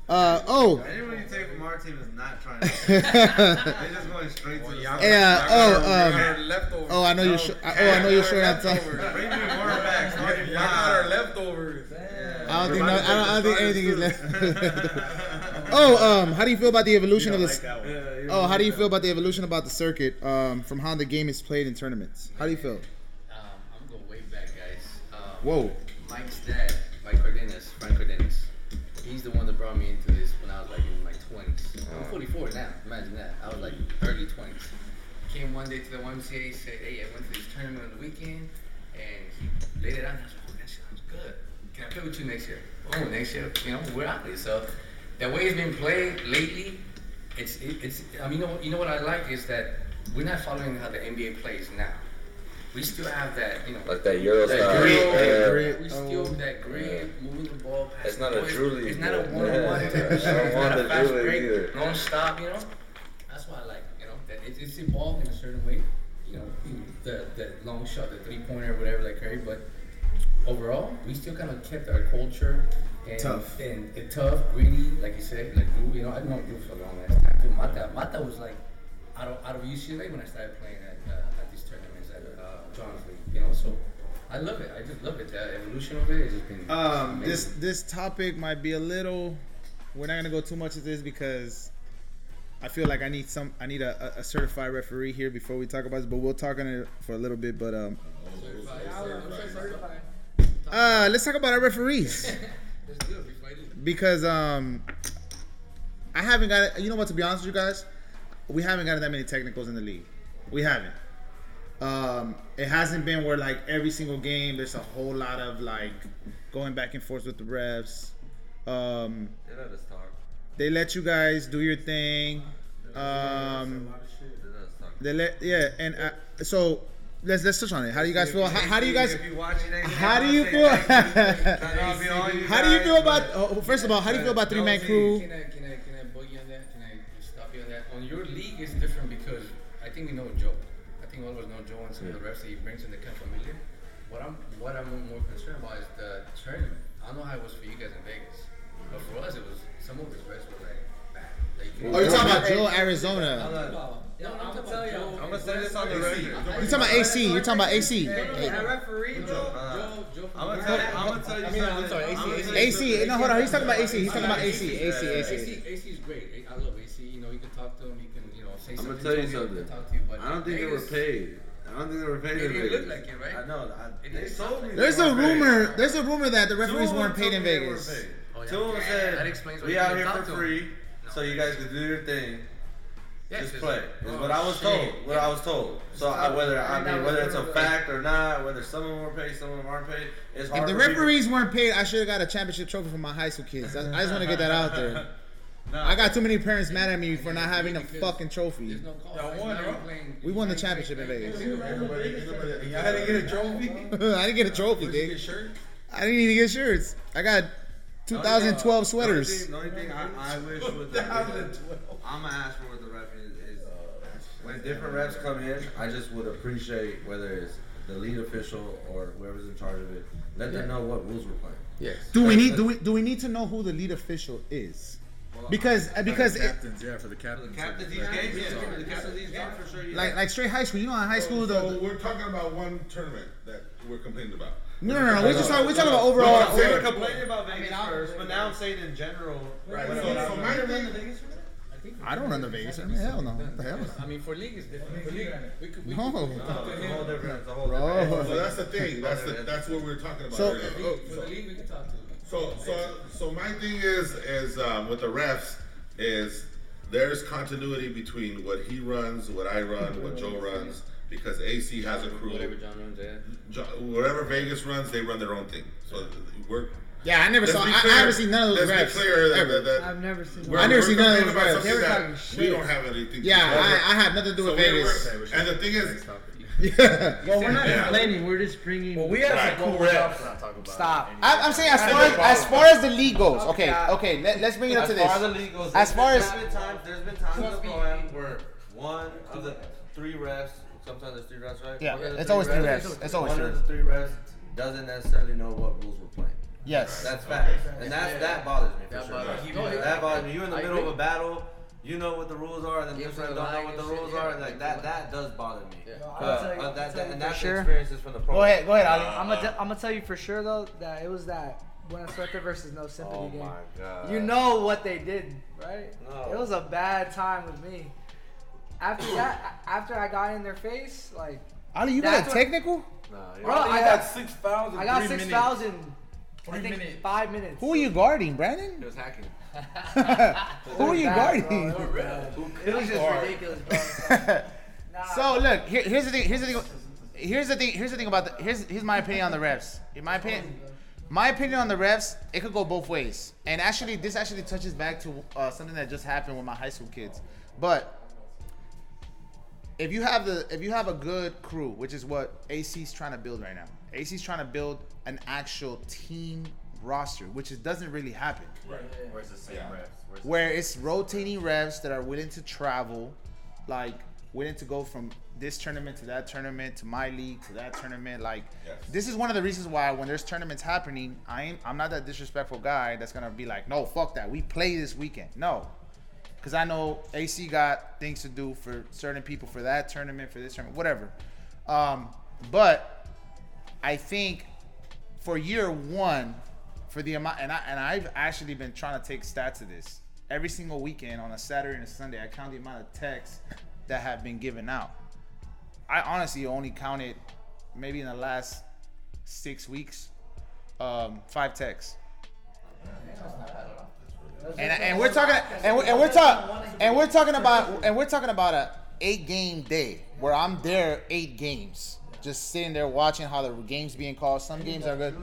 uh, oh, Anyone you take from our team is not trying to. They're just going straight to the yeah. y'all Oh, um, oh, I know you're. Sh- oh, I know you're short on time. Bring me more back. Y'all got our leftovers. I don't think. No, I don't, I don't think anything is left. oh, um, how do you feel about the evolution of this? Oh, how do you feel about the evolution about the circuit um, from how the game is played in tournaments? How do you feel? Um, I'm gonna go way back, guys. Um, Whoa. Mike's dad, Mike Cardenas, Frank Cardenas. He's the one that brought me into this when I was like in my 20s. I'm 44 now. Imagine that. I was like early 20s. Came one day to the YMCA, said, "Hey, I went to this tournament on the weekend," and he laid it out. And I was like, "Oh, that sounds good. Can I play with you next year?" Oh, next year, you know, we're out there. So the way it's been played lately, it's it, it's. I mean, you know, you know what I like is that we're not following how the NBA plays now. We still have that, you know, Like that Euro that style. grit, Yeah. that Grit, We still oh. that grit, moving the ball past. It's not a boys. Drew It's not a one-on-one yeah, yeah. shit. I don't It's not a fast break, either. non-stop. You know, that's why I like. You know, that it, it's evolved in a certain way. You know, the the long shot, the three-pointer, whatever, like Curry. But overall, we still kind of kept our culture. And, Tough. and, and tough, greedy, like you said, like. You know, I've known Drew for a long ass time. too. Mata, Mata was like out of out of UCLA when I started playing at uh, at these tournaments at uh, John's League. You know. So I love it. I just love it. The evolution of it has just been. Um, this amazing. this topic might be a little. We're not gonna go too much into this because I feel like I need some. I need a, a- a certified referee here before we talk about this. But we'll talk on it for a little bit. But um, uh, let's talk about our referees Let's do it before I do. because um, I haven't got it. You know what? To be honest with you guys, we haven't gotten that many technicals in the league. We haven't. Um, it hasn't been where like every single game there's a whole lot of like going back and forth with the refs. Um, They let us talk. they let you guys do your thing. Um, They let us talk. they let yeah, and uh, so let's let's touch on it. How do you guys feel? How, how do you guys? If you it, How do you feel? thank you. Trying to be all you How do you feel about? Oh, first of all, how do you feel about three man crew? Can I, can I, can I bug you on that? Can I stop you on that? On your league, it's different because I think we know Joe. I think all of us know Joe and some of the refs that he brings in the camp familiar. What I'm, what I'm more concerned about is the tournament. I don't know how it was for you guys in Vegas, but for us, it was some of the refs were like bad. Like, Oh, you're talking about Joe Arizona. No, I'm talking about Joe. I'm gonna say this on the record. You're talking about AC. You're talking about AC. That referee, bro. Joe, Joe. I'm gonna tell you. I'm gonna tell you I mean, I'm sorry, AC, AC. tell you AC. No, hold on. He's talking about AC. He's talking about AC. AC. AC. AC, AC is great. I love AC. You know, you can talk to him. You can, you know, say something. I'm gonna tell you something. he'll Talk to you, but I don't think they were paid. I don't think they were paid. In didn't Vegas. look like it, right? I know. I, they didn't told me. There's a weren't paid. rumor. There's a rumor that the referees of weren't paid in me were Vegas. paid. Oh, yeah. Two of them Yeah, said, that explains why "We out here for to 'em." free, so you guys can do your thing. Yes, Just play. like, Is oh, what I was shit. told. What I was told. So I, whether I mean whether it's a fact or not, whether some of them were paid, some of them aren't paid, it's hard. If the for people- referees weren't paid, I should have got a championship trophy for my high school kids. I, I just want to get that out there. I got too many parents mad at me for not having a fucking trophy. No call. Y'all Right won, now bro. you're playing- We won the championship in Vegas. Y'all had to get a trophy. I didn't get a trophy, Did you get dude. shirt? I didn't even get shirts. I got 2012 sweaters. The only thing, the only thing I, I wish with the, I'm gonna ask for the ref is, is when different refs come in, I just would appreciate whether it's the lead official or whoever's in charge of it, let them know what rules we're playing. Yes. Do we need do we do we need to know who the lead official is? Uh, because uh, because the it, captains, yeah, for the captains. The captains. captains these games, yeah, the captains these games for sure. Yeah. like like straight high school, you know, in high oh, school So the we're talking about one tournament that we're complaining about. no no no, we're just talking we're talking about overall. I'm we were saying- complaining about Vegas first, but now I'm saying in general. Right. what So, else? so my thing, I don't run the Vegas. I mean, hell no. What the hell? I mean, for league is different. For league, we could, we No. could No, talk to him. whole different. It's a whole Bro. so that's the thing. That's the that's what we were talking about. So- earlier. For the league, we could talk to him. So so so my thing is is um, with the refs is there's continuity between what he runs, what I run, what Joe runs, because AC has a crew. Whatever John runs, yeah. Jo- Wherever Vegas runs, they run their own thing. So we're. Yeah, I never let's saw. be I, I haven't seen none of those Let's refs be clear that, ever. that, that I've never seen. we're- I never seen none of those about refs. They were that talking We don't have anything. to Yeah. I, I have nothing to do So with we're- Vegas. we're- and the thing is, Yeah. Well, we're not Yeah. complaining. We're just bringing. Well, we have Right. some cool refs. Stop. I, I'm saying as far as, as far as the league goes. Okay, okay. Let, let's bring it up to this. As far as the league goes, As far there's as- been times, there's been times in where one of the three refs, sometimes there's three refs, right? Yeah, One of the it's always three refs. It's always one of the three refs doesn't necessarily know what rules we're playing. Yes. That's fact, and that's that bothers me for That sure. bothers me. That, that bothers me. You're in the I middle agree. of a battle. You know what the rules are, and then Yeah, this one don't know what the and shit, rules yeah. are, and like that. That does bother me. Yeah. Uh, you- uh, I'll that, and for that's sure. experiences from the pro. Go ahead. Go ahead, Ali. I'm gonna, I'm gonna tell you for sure though that it was that Buena Suerte versus No Sympathy game. Oh game. my god. You know what they did, right? No. It was a bad time with me. After that, after I got in their face, like, Ali, you got That's a what- technical? Nah, bro, Ronnie I had got, six fouls I got three six minutes. Fouls in, I think minutes. five minutes. Who are you guarding, He Brandon? was hacking. Who are you Bad, guarding? bro. It was bad. It was just ridiculous, bro. Nah, So look, here, here's the thing. Here's the thing. Here's the thing. Here's the thing about the. Here's here's my opinion on the refs. In my opinion, my opinion on the refs, it could go both ways. And actually, this actually touches back to uh, something that just happened with my high school kids. But if you have the if you have a good crew, which is what AC's trying to build right now, AC's trying to build an actual team roster, which it doesn't really happen Where's the same refs? Where's the where it's rotating refs that are willing to travel, like willing to go from this tournament to that tournament to my league to that tournament. Like Yes. this is one of the reasons why when there's tournaments happening, I ain't I'm not that disrespectful guy that's gonna be like, no, fuck that. We play this weekend. No. Cause I know AC got things to do for certain people for that tournament, for this tournament, whatever. Um, but I think for year one, for the amount, and I and I've actually been trying to take stats of this every single weekend on a Saturday and a Sunday. I count the amount of texts that have been given out. I honestly only counted maybe in the last six weeks, um, five texts. And, and we're talking and we're, and we're talking and we're talking about and we're talking about a eight game day where I'm there eight games, just sitting there watching how the games being called. Some games are good.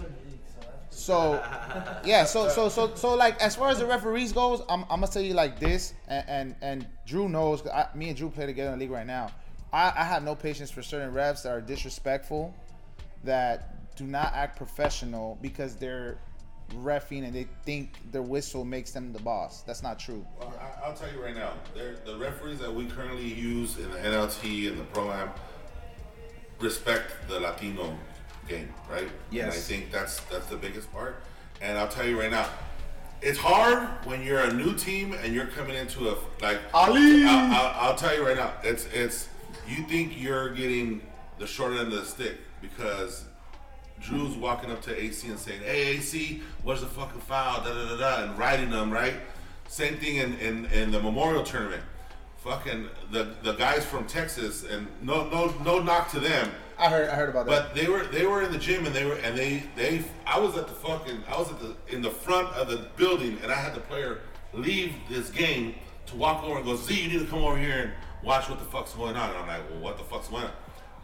So yeah, so so so so like as far as the referees goes, I'm, I'm gonna tell you like this, and and, and Drew knows. 'cause I, me and Drew play together in the league right now. I, I have no patience for certain refs that are disrespectful, that do not act professional because they're refing and they think their whistle makes them the boss. That's not true. Well, I, I'll tell you right now, the referees that we currently use in the NLT and the Pro Am respect the Latino game, right? Yes. And I think that's that's the biggest part. And I'll tell you right now, it's hard when you're a new team and you're coming into a like Ali! I'll, I'll, I'll tell you right now, it's it's you think you're getting the short end of the stick because Drew's walking up to AC and saying, "Hey AC, what's the fucking foul?" Da da da da, and writing them right. Same thing in, in, in the Memorial Tournament. Fucking the the guys from Texas, and no no no knock to them. I heard I heard about that. But they were they were in the gym and they were and they they I was at the fucking I was at the in the front of the building and I had the player leave this game to walk over and go, Z, you need to come over here and watch what the fuck's going on. And I'm like, well, what the fuck's going on?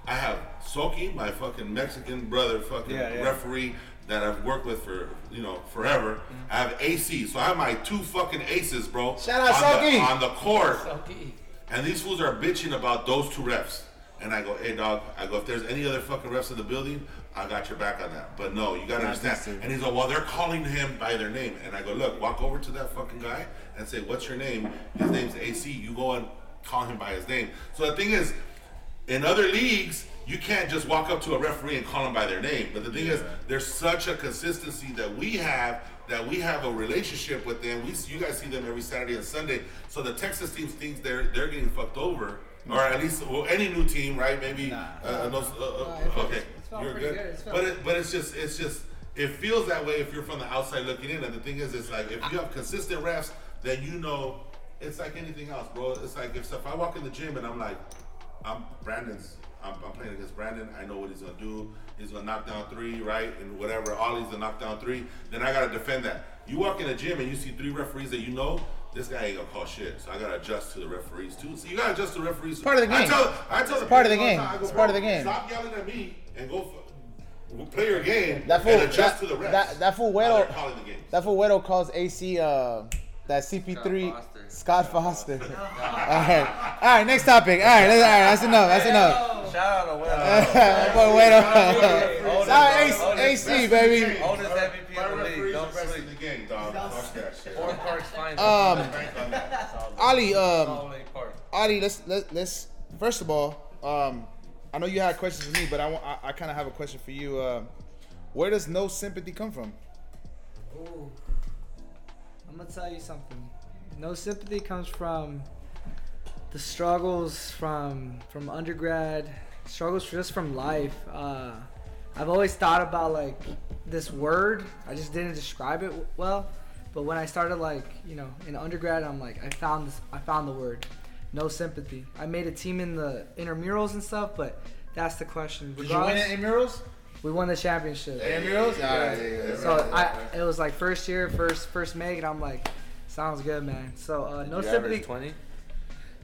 I have Soki, my fucking Mexican brother, fucking Yeah, yeah. referee that I've worked with for you know forever. Mm-hmm. I have AC, so I have my two fucking aces, bro. Shout out on the, on the court. Selkie. And these fools are bitching about those two refs. And I go, hey dog, I go, if there's any other fucking refs in the building, I got your back on that. But no, you gotta Not understand. And he's like, well, they're calling him by their name. And I go, look, walk over to that fucking guy and say, what's your name? His name's AC. You go and call him by his name. So the thing is, in other leagues, you can't just walk up to a referee and call them by their name. But the thing is, there's such a consistency that we have that we have a relationship with them. We you guys see them every Saturday and Sunday. So the Texas team thinks they're they're getting fucked over, or at least well, any new team, right? Maybe. Uh, uh, those- uh, uh, Nah, okay, you're good. good. But it, but it's just it's just it feels that way if you're from the outside looking in. And the thing is, it's like if you have consistent refs, then you know it's like anything else, bro. It's like if, if I walk in the gym and I'm like, I'm Brandon's. I'm, I'm playing against Brandon. I know what he's gonna do. He's gonna knock down three, right, and whatever. Ollie's gonna knock down three. Then I gotta defend that. You walk in the gym and you see three referees that you know. This guy ain't gonna call shit, so I gotta adjust to the referees too. So you gotta adjust to the referees. part of the game. I game. tell, I tell It's the part of the game. time, I go, It's part of the game." Stop yelling at me and go f- play your game That fool, and adjust that, to the refs. that, that fool How they're Weddle, calling the games. that fool Weddle calls AC uh, that CP3 Foster. Scott Foster. all right, all right. Next topic. All right, that's, all right, that's enough. That's enough. Shout out to Will. Boy, Weddle. Sorry, AC, AC, baby. Oldest MVP My in the league. Don't are sleep. the game, dog. Fuck that shit. Four Parks finest. Um, Bank on that. Ali, um, Salt Lake Park. Ali, let's let, let's first of all, um, I know you had questions for me, but I want I, I kind of have a question for you. Uh, where does no sympathy come from? Ooh. I'm gonna tell you something. No sympathy comes from the struggles from from undergrad, struggles just from life. Uh, I've always thought about like this word. I just didn't describe it w- well. But when I started like you know in undergrad, I'm like I found this. I found the word. No sympathy. I made a team in the intramurals and stuff, but that's the question. Did you win it in murals? We won the championship. Intramurals? All right, yeah, yeah, yeah. So I, it was like first year, first first make, and I'm like, sounds good, man. So uh, no You sympathy. 20? Nah,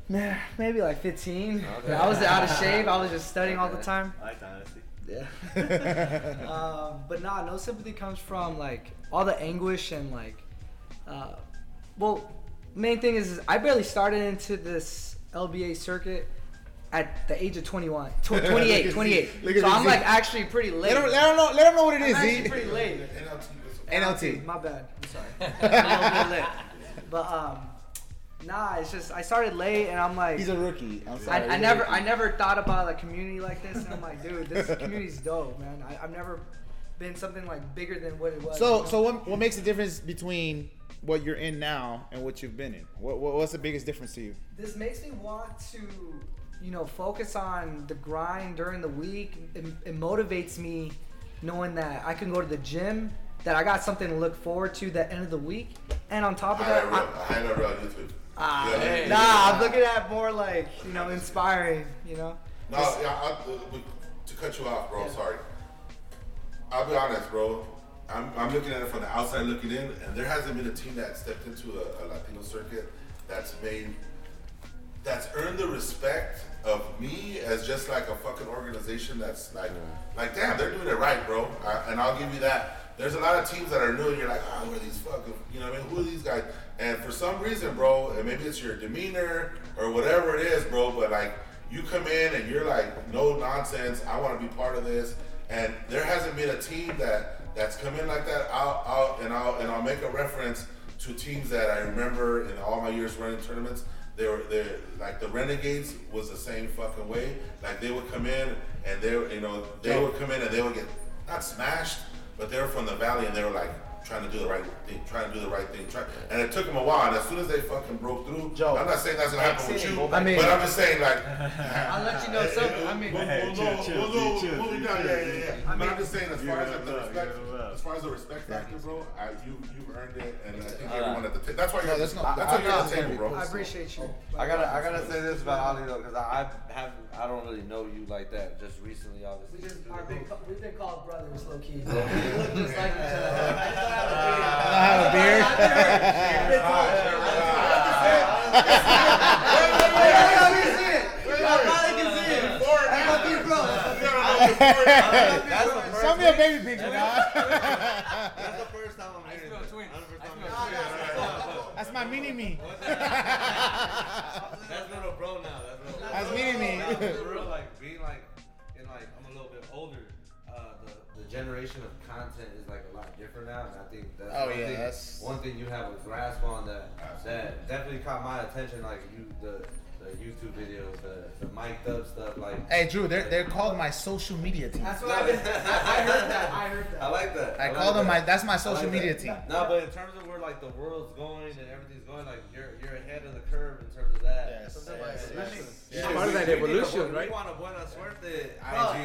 maybe like 15. Okay. I was out of shape. I was just studying all the time. I like honesty. Yeah. um, but nah, no sympathy comes from like all the anguish and like, uh, well, main thing is, is I barely started into this LBA circuit at the age of 21, tw- 28, 28. Look at so I'm Z. like actually pretty late. Let them, let them know. Let them know what it I'm is. actually Z. pretty late. NLT. My bad. I'm sorry. I'm a little bit late. But um, nah, it's just I started late and I'm like, He's a rookie. I'm sorry. I, he's I a never rookie. I never thought about a community like this and I'm like, dude, this community's dope, man. I, I've never been something like bigger than what it was. So, you know? so what, what makes the difference between what you're in now and what you've been in? What, what what's the biggest difference to you? this makes me want to, you know, focus on the grind during the week. It, it motivates me knowing that I can go to the gym, that I got something to look forward to the end of the week, and on top of that, Highlight I, reel, highlight reel on YouTube. Ah, You know what I mean? nah, I'm looking at more like you know inspiring. You know. No, yeah, I, uh, to cut you off, bro. Sorry. I'll be honest, bro. I'm, I'm looking at it from the outside looking in, and there hasn't been a team that stepped into a, a Latino circuit that's made that's earned the respect of me as just like a fucking organization that's like like damn they're doing it right, bro. I, and I'll give you that. There's a lot of teams that are new, and you're like, oh, who are these fucking, you know what I mean? Who are these guys? And for some reason, bro, and maybe it's your demeanor or whatever it is, bro, but like you come in and you're like, no nonsense. I want to be part of this. And there hasn't been a team that that's come in like that. I'll, I'll and I'll and I'll make a reference to teams that I remember in all my years running tournaments. They were they like the Renegades was the same fucking way. Like they would come in and they you know they would come in and they would get not smashed, but they were from the valley and they were like trying to do the right thing, trying to do the right thing. Try, and it took them a while. And as soon as they fucking broke through, Joe, I'm not saying that's gonna happen with you, I mean- but I'm just saying like. I'll let you know something. I mean, We'll, Hey, we'll, chill, know- chill, we'll know- chill, we'll be chill, down, chill, yeah, yeah, yeah. I But mean- I'm just saying, as far as like the Give it up, respect, give it up. as far as the respect factor, bro, I, you you've earned it, and I think everyone at the table. That's why you're. No, that's not- that's why you're at the table, bro. I appreciate you. I gotta, I gotta say this about Ali though, because I have, I don't really know you like that. Just recently, We obviously. just are been, ca- we've been called brothers, low key. just like each other. I don't have a beard. I have a beard. Show me a baby picture, dog. That's the first time I'm hearing this. twins. That's the first time I I'm hearing. That's my mini me. That's little bro now. That's little. That's mini me. Now, for real, like being like, and like I'm a little bit older. Uh, the the generation of content is now, and I think that's Oh, one yeah, thing, that's- one thing you have a grasp on that that definitely caught my attention. Like you, the the YouTube videos, the the mic'd up stuff, like. Hey, Drew, they're, they're called my social media team. That's what I, I heard that. I heard that. I like that. I like call them my, that's my social like media that. team. No, but in terms of where like the world's going and everything's going, like you're you're ahead of the curve in terms of that. Yes, Something yes, like yes. that. Yeah. Part of that we need a evolution, bu- right? We want a buena suerte IG.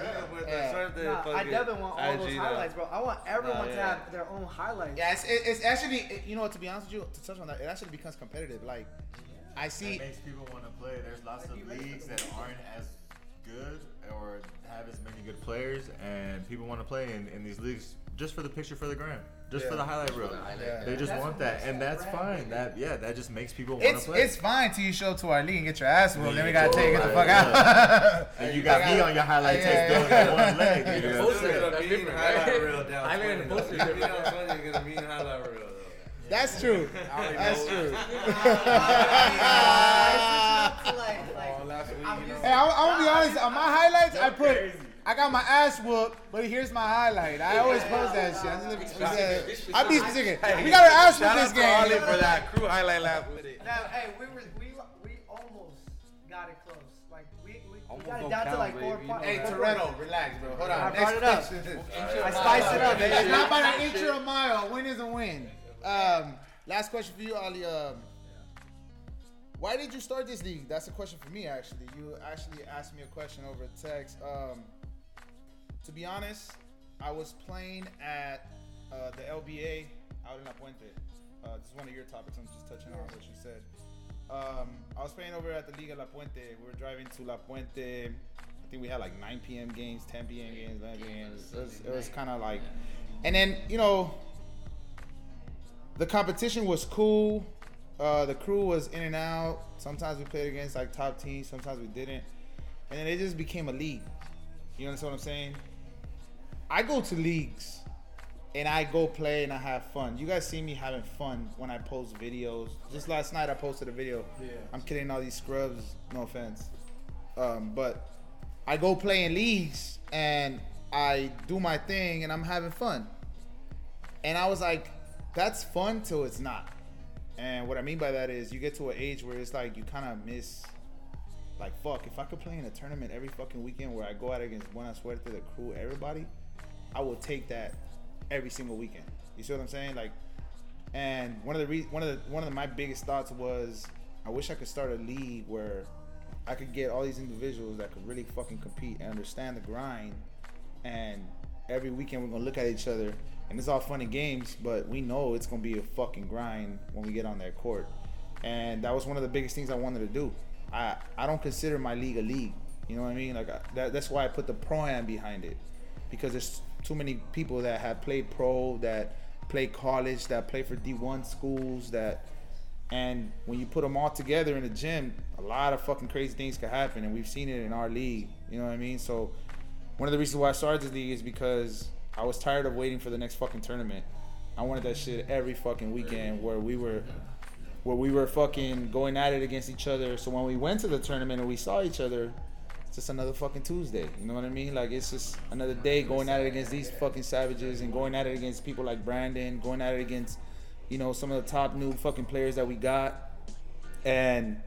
I at want- Nah, I definitely want all those highlights, bro. I want everyone Nah, to have their own highlights. Yeah, it's, it's actually, it- you know, to be honest with you, to touch on that, it actually becomes competitive. Like, I see, It makes people want to play. There's lots of leagues that aren't as good or have as many good players, and people want to play in, in these leagues just for the picture for the gram, just for the highlight reel. Yeah. They just That's want that, and that's fine. baby. That yeah, that just makes people want to it's play. it's fine till you show up to our league and get your ass whooped. Then we gotta get tell you get the fuck ass out. and you got me on your highlight Yeah. text doing that one leg. nigga. Post You're it. gonna That's mean different, highlight right? reel down. Highlight and 20, post You different, know, right? You're gonna mean highlight reel though. That's true. That's true. Hey, I'm, I'm gonna be honest. On my highlights, I put, I got my ass whooped, but here's my highlight. I always post that shit. I'm just specific. I be specific. We got our ass whooped this game. Shout out for that crew highlight last with it. Now, hey, we were we we almost got it close. Like we we, we got it don't down to like four baby. points. Hey, Toretto, relax, bro. Hold on. I Next brought it up. I spiced it up. It's not by an inch or a mile. A win is a win. Um, last question for you, Ali. Um, why did you start this league? That's a question for me, actually. You actually asked me a question over text. Um, to be honest, I was playing at uh, the LBA out in La Puente. Uh, this is one of your topics. I'm just touching on what you said. Um, I was playing over at the Liga La Puente. We were driving to La Puente. I think we had like 9 p.m. games, 10 p.m. games, 11 p.m. games. It was, it was kind of like, and then you know, the competition was cool. Uh, the crew was in and out. Sometimes we played against like top teams. Sometimes we didn't, and then it just became a league. You understand what I'm saying? I go to leagues and I go play and I have fun. You guys see me having fun when I post videos. Just last night I posted a video. Yeah. I'm kidding all these scrubs. No offense. Um, but I go play in leagues and I do my thing and I'm having fun. And I was like, that's fun till it's not. And what I mean by that is you get to an age where it's like you kind of miss, like, fuck, if I could play in a tournament every fucking weekend where I go out against Buena Suerte, the crew, everybody, I will take that every single weekend. You see what I'm saying? Like, and one of the re- one of the one of the, my biggest thoughts was I wish I could start a league where I could get all these individuals that could really fucking compete and understand the grind. And every weekend we're gonna look at each other, and it's all fun and games, but we know it's gonna be a fucking grind when we get on that court. And that was one of the biggest things I wanted to do. I I don't consider my league a league. You know what I mean? Like I, that, that's why I put the pro am behind it, because there's too many people that have played pro, that play college, that play for D1 schools, that and when you put them all together in the gym, a lot of fucking crazy things could happen, and we've seen it in our league. You know what I mean? So one of the reasons why I started this league is because I was tired of waiting for the next fucking tournament. I wanted that shit every fucking weekend where we were where we were fucking going at it against each other. So when we went to the tournament and we saw each other, just another fucking Tuesday. You know what I mean? Like it's just another day going at it against these fucking savages and going at it against people like Brandon, going at it against, you know, some of the top new fucking players that we got. And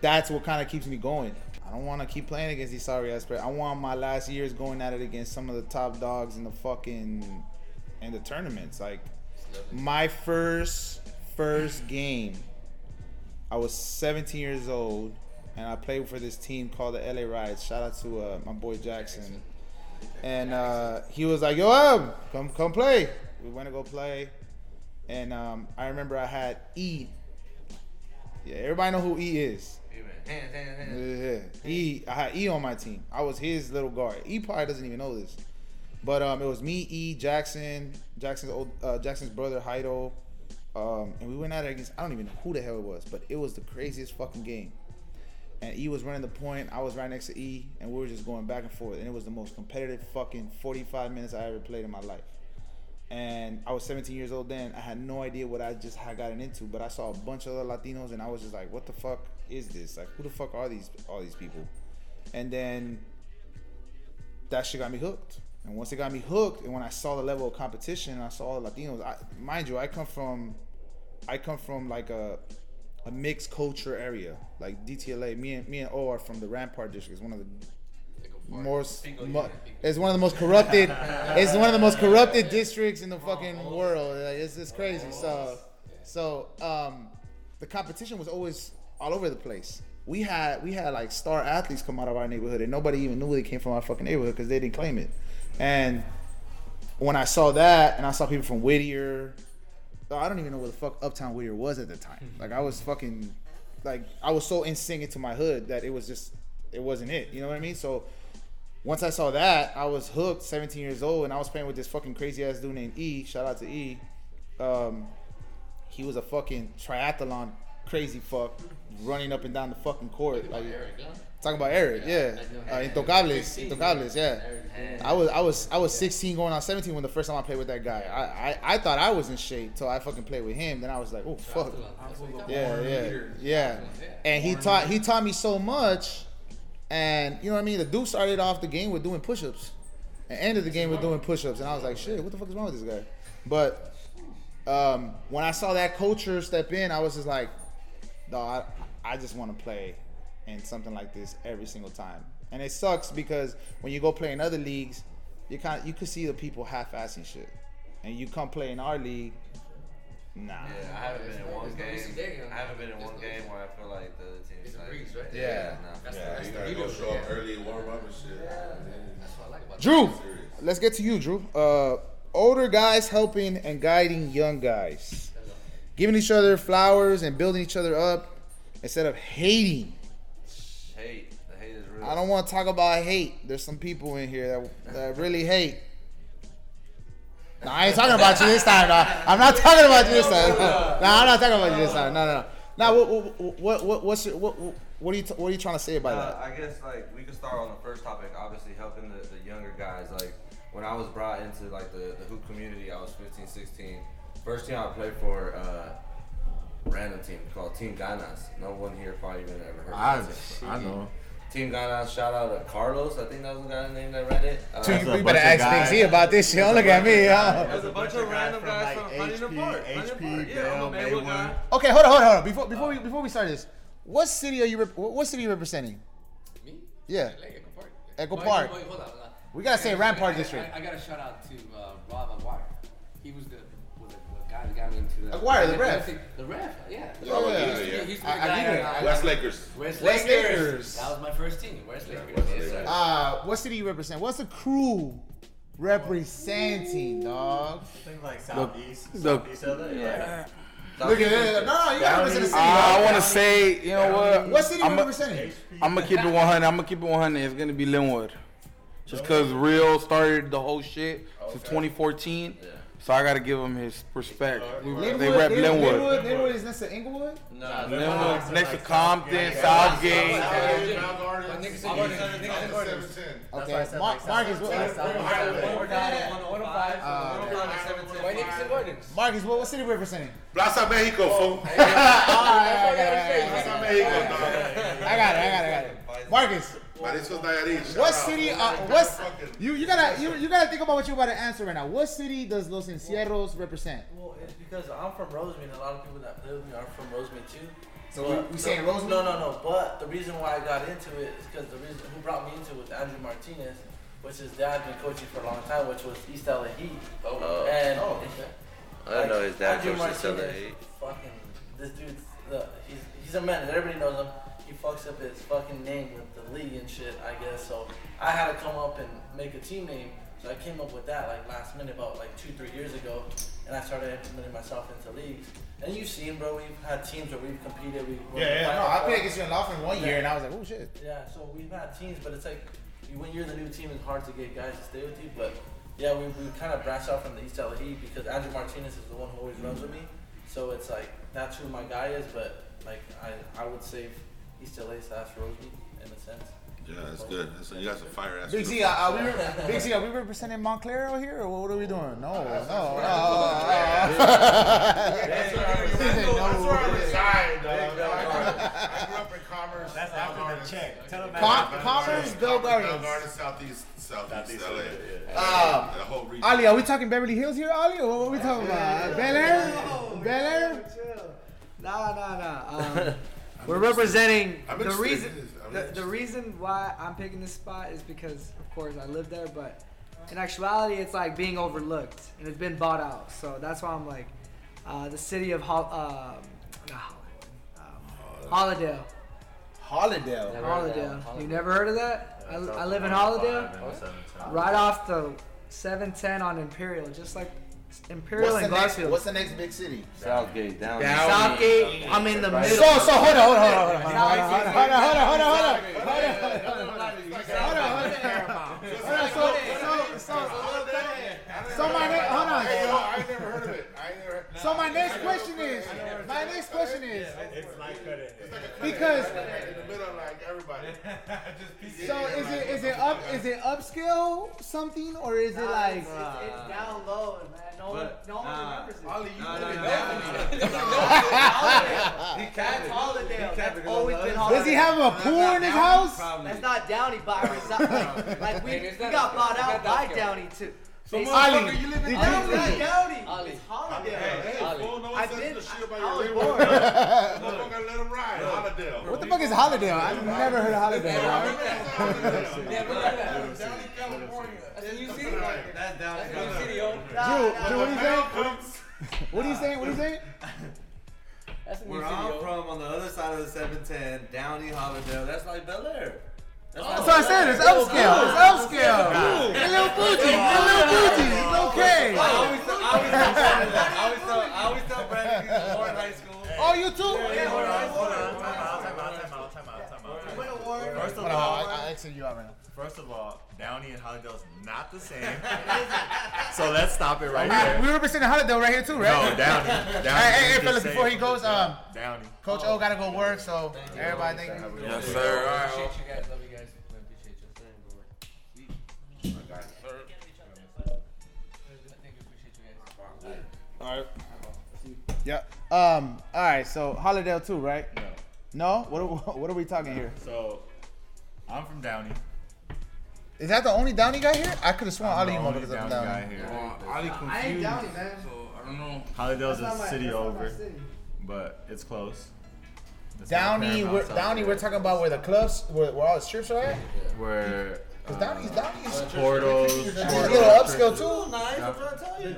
that's what kind of keeps me going. I don't want to keep playing against these sorry ass players. I want my last years going at it against some of the top dogs in the fucking in the tournaments. Like my first first game, I was 17 years old, and I played for this team called the LA Riots. Shout out to uh, my boy Jackson. And uh, he was like, "Yo, um, come come play." We went to go play, and um, I remember I had E. Yeah, everybody know who E is. Yeah, E. I had E on my team. I was his little guard. E probably doesn't even know this, but um, it was me, E, Jackson, Jackson's old, uh, Jackson's brother, Heido, um, and we went out against. I don't even know who the hell it was, but it was the craziest fucking game. And E was running the point. I was right next to E, and we were just going back and forth. And it was the most competitive fucking 45 minutes I ever played in my life. And I was 17 years old then. I had no idea what I just had gotten into, but I saw a bunch of other Latinos, and I was just like, "What the fuck is this? Like, who the fuck are these all these people?" And then that shit got me hooked. And once it got me hooked, and when I saw the level of competition, I saw all the Latinos. I, mind you, I come from, I come from like a, a mixed culture area, like DTLA. Me and me and O are from the Rampart district. It's one of the most, mo- it's one of the most corrupted. it's one of the most corrupted districts in the fucking world. Like, it's it's crazy. So, so um, the competition was always all over the place. We had we had like star athletes come out of our neighborhood, and nobody even knew they came from our fucking neighborhood because they didn't claim it. And when I saw that, and I saw people from Whittier, I don't even know where the fuck Uptown Whittier was at the time. Like I was fucking, like I was so in sync into my hood that it was just, it wasn't it. You know what I mean? So once I saw that, I was hooked. 17 years old, and I was playing with this fucking crazy ass dude named E. Shout out to E. Um, he was a fucking triathlon crazy fuck, running up and down the fucking court. Like talking about Eric, yeah. Uh, Intocables, Intocables, yeah. I was I was I was 16 going on 17 when the first time I played with that guy. I I, I thought I was in shape till I fucking played with him. Then I was like, oh fuck, yeah, yeah, yeah. And he taught he taught me so much. And you know what I mean? The dude started off the game with doing push-ups, and ended the game with doing push-ups. And I was like, shit, what the fuck is wrong with this guy? But um, when I saw that culture step in, I was just like, dog, I, I just want to play in something like this every single time. And it sucks because when you go play in other leagues, you kind of, you could see the people half-assing shit, and you come play in our league, nah. Yeah, I haven't been in one game. I haven't been in one game where I feel like the team's like, Yeah. nah. Yeah. You gotta go show up early, warm up and shit. That's what I like about Drew, let's get to you, Drew. Uh, older guys helping and guiding young guys, giving each other flowers and building each other up instead of hating. I don't want to talk about hate. There's some people in here that, that really hate. No, I ain't talking about you this time. No. I'm not talking about you this time. No, I'm not talking about you this time. No, no, no. Now, what, what, what, what, what's your, what, what are you, t- what are you trying to say about Uh, that? I guess like we could start on the first topic, obviously helping the, the younger guys. Like when I was brought into like the, the hoop community, I was 15, 16. First team I played for, uh, random team called Team Ganas. No one here probably even ever heard I- of it. I know. Team Ganas, shout out to Carlos. I think that was the guy's name that ran it. Uh, Dude, you better ask Big Z about this shit. Don't look at me, huh? There's a bunch of random guys from Huntington Park. Huntington Park. Yeah, I'm a Maywood guy. Okay, hold on, hold on, hold on. Before, before we, before we start this, what city are you? Rep- what city are you representing? Me? Yeah. Like Echo Park. Echo Park. Wait, hold on. hold on. We gotta say I- Rampart I- District. I, I, gotta shout out to uh, Rob Aguirre. He was the was the, the got, got me into the. Aguirre, the ref. The ref, yeah. The Yeah, ref. yeah, He used yeah. be- he used to I- the I guy get it. on- West Lakers. West, West Lakers. Lakers. That was my first team. West Lakers. West Lakers. sir. Uh, what city you represent? What's the crew representing, dog? I think like southeast, the- southeast LA. Yeah. Look at it. No, you gotta represent the city. I want to say, you know what? What city you represent? I'm gonna keep it 100. I'm gonna keep it 100. It's gonna be Lynwood, just because Real started the whole shit since 2014. So I gotta give him his respect. We- Lynwood, they rep Lynwood, Lynwood. Lynwood, Lynwood is next to Inglewood. No, Lynwood, next to Compton, Southgate. But Nickerson Gardens. Nickerson Gardens. Okay, Mar- Marcus, what, Why Nickerson Gardens? Marcus, what, what city you representing? Plaza Mexico, fool. All right, I got it, I got it, Mexico. I got it, I got it, I got it. Marcus, Mariscos Nayarit. shout what out. city? Uh, what's you? You gotta you, you gotta think about what you're about to answer right now. What city does Los Encierros represent? Well, it's because I'm from Rosemead. A lot of people that play with me are from Rosemead too. So But we, we saying Rosemead? No, no, no. But the reason why I got into it is because the reason who brought me into it was Andrew Martinez, which his dad been coaching for a long time, which was East LA Heat. Oh. and Oh, it's- I didn't know his dad Andrew coached East LA Heat. Fucking this dude's the he's he's a menace. Everybody knows him. He fucks up his fucking name with the league and shit. I guess so. I had to come up and make a team name. So I came up with that like last minute, about like two, three years ago, and I started implementing myself into leagues. And you've seen, bro, we've had teams where we've competed. We Yeah, yeah, no, I played against you in Laughlin one year, and I was like, oh shit. Yeah, so we've had teams, but it's like when you're the new team, it's hard to get guys to stay with you. But yeah, we, we kind of branched out from the East LA Heat because Andrew Martinez is the one who always runs with me. So it's like that's who my guy is. But like I, I would save East LA slash Rosemead in a sense. Yeah, that's good. That's, you got some fire ass. Big Z, uh, are we Big Z, are we representing Montclair out here, or what are we doing? No, no, no. That's where I reside, though. I grew up in Commerce. That's after the check. Tell them Com- Commerce, Bill Bell Gardens. Gardens, Southeast, Southeast Southeast LA. LA. Uh, the whole region. Ali, are we talking Beverly Hills here, Ali, or what are we talking about? Bel Air? Bel Air? Nah, nah, nah. Um, we're representing I'm the reason. The, the reason why I'm picking this spot is because, of course, I live there, but in actuality, it's like being overlooked and it's been bought out. So that's why I'm like, uh, the city of Hol- um, not Hollywood, um, Hollydale. Hollydale. Hollydale. You never heard of that? I, I live in Hollydale, right off the 710 on Imperial, just like Imperial What's the, and next, what's the next big city? Southgate down. Southgate. I'm in the middle. So, so hold on, hold on, hold on, hold on, hold on, hold on, hold on, hold on, hold on, hold on, hold on, hold on, so, so, so, so my next, hold on. I ain't never heard of it. I ain't never. So my next question is, my next question is, It's because, in the middle, like everybody. so is it, is it up, is it upscale something, or is it like? it's, it's down low, man. But, no one remembers it. Ollie, you He can't. That's always been Does he have a pool in his house? That's not Downey virus. Like, we got bought out by Downey, too. So Ali, you live in Downey. Downey. Hey, hey, no I've I, let him ride. What the fuck is Hollydale? I've never heard of Hollydale. Never heard of Downey, California. You see that's down. That's a new city, yo. Drew, Drew, what do you think? What do you think? What do you think? That's a new Where I'm from, on the other side of the 710, Downey, Hollydale, that's like Bel Air. That's oh, That's what I said. It's upscale. It's upscale. A little bougie. A little bougie. It's okay. I always tell, I always tell Brandon that. I always tell, I always tell Brandon he's in Warren High School. Oh, you too? Yeah, Warren High School. Time out, time out, time out, time out, time out. First of Hold on, all, I, I exit you out right now. first of all, Downey and Hollydale's not the same. so let's stop it right We, there. we representing Hollydale right here too, right? No, Downey. Downey. Hey, hey, hey, fellas, before he goes, um, Downey. Coach O gotta go work, so everybody thank you. Yes, sir. All right. Appreciate you guys. Love you guys. I appreciate you. I think we appreciate you guys. All right. Yeah. Um. All right. So Holidale too, right? No. No. What are, what are we talking here? So, I'm from Downey. Is that the only Downey guy here? I could have sworn I'm all the you motherfuckers are Downey from guy Downey. here. Uh, Ali I ain't confused. Downey, man. So I don't know. Hollydale's That's a my- city that's not my over, city. but it's close. It's Downey, Paramount, we're, Downey, we're talking about where the clubs, where, where all the strips are at. where Cause Downey's uh, Downey's Portals. He's a little upscale too. Nice, I'm trying to tell you.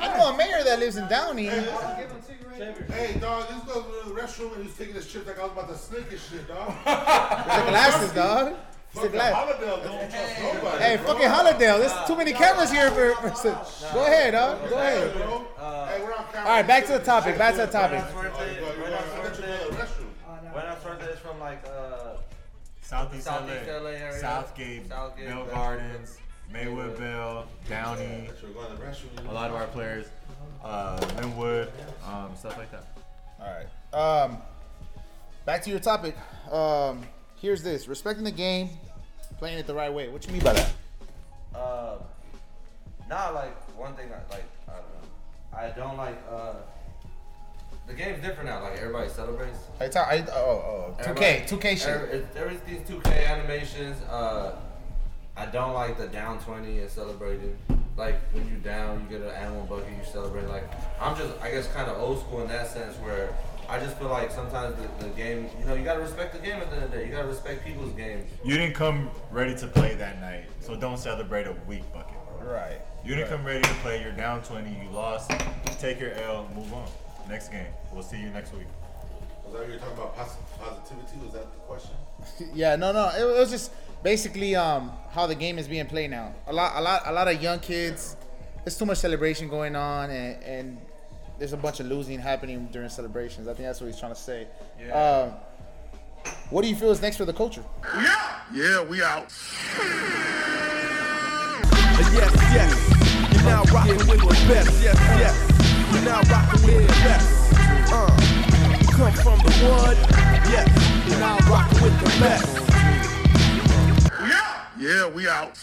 I know a mayor that lives in Downey. Hey, dog, this goes to the restroom and he's taking his chips like I was about to snake his shit, dog. It's the glasses, dog. It's the glass. Don't trust nobody. Hey, bro. fucking Hollydale. There's too many cameras here for. for Go ahead, dog. Go ahead. bro. Hey, we're on camera. All right, back to the topic. Back to the topic. Buena Suerte is from like uh, Southeast, Southeast LA, LA area. Southgate, Southgate, Bell Bell Gardens, Maywood Bell, Downey. Should we go in the restroom? A lot of our players, uh, Lynwood, um, stuff like that. All right. Um, back to your topic. Um, here's this: respecting the game, playing it the right way. What you mean by that? Uh, nah, like one thing, I, like I don't know, I don't like. Uh, the game's different now. Like everybody celebrates. I talk. I, oh, oh, 2K, 2K shit. Every, it's- everything's 2K animations. Uh, I don't like the down 20 and celebrating. Like when you down, you get an animal bucket, you celebrate. Like I'm just, I guess, kind of old school in that sense, where I just feel like sometimes the, the game, you know, you gotta respect the game at the end of the day. You gotta respect people's games. You didn't come ready to play that night, so don't celebrate a weak bucket. Right. You didn't Right. come ready to play. You're down 20. You lost. Take your L. Move on. Next game. We'll see you next week. Was that what you're talking about pos- positivity? Was that the question? yeah, no, no. It, it was just basically um how the game is being played now. A lot, a lot, a lot of young kids. There's too much celebration going on, and, and there's a bunch of losing happening during celebrations. I think that's what he's trying to say. Yeah. Um, what do you feel is next for the culture? Yeah, yeah, we out. Yes, yes. You're now rocking with the best. Yes, yes. You're now rocking with the best. Uh, come from the wood. Yes. You're now rocking with the best. Yeah, Yeah, we out.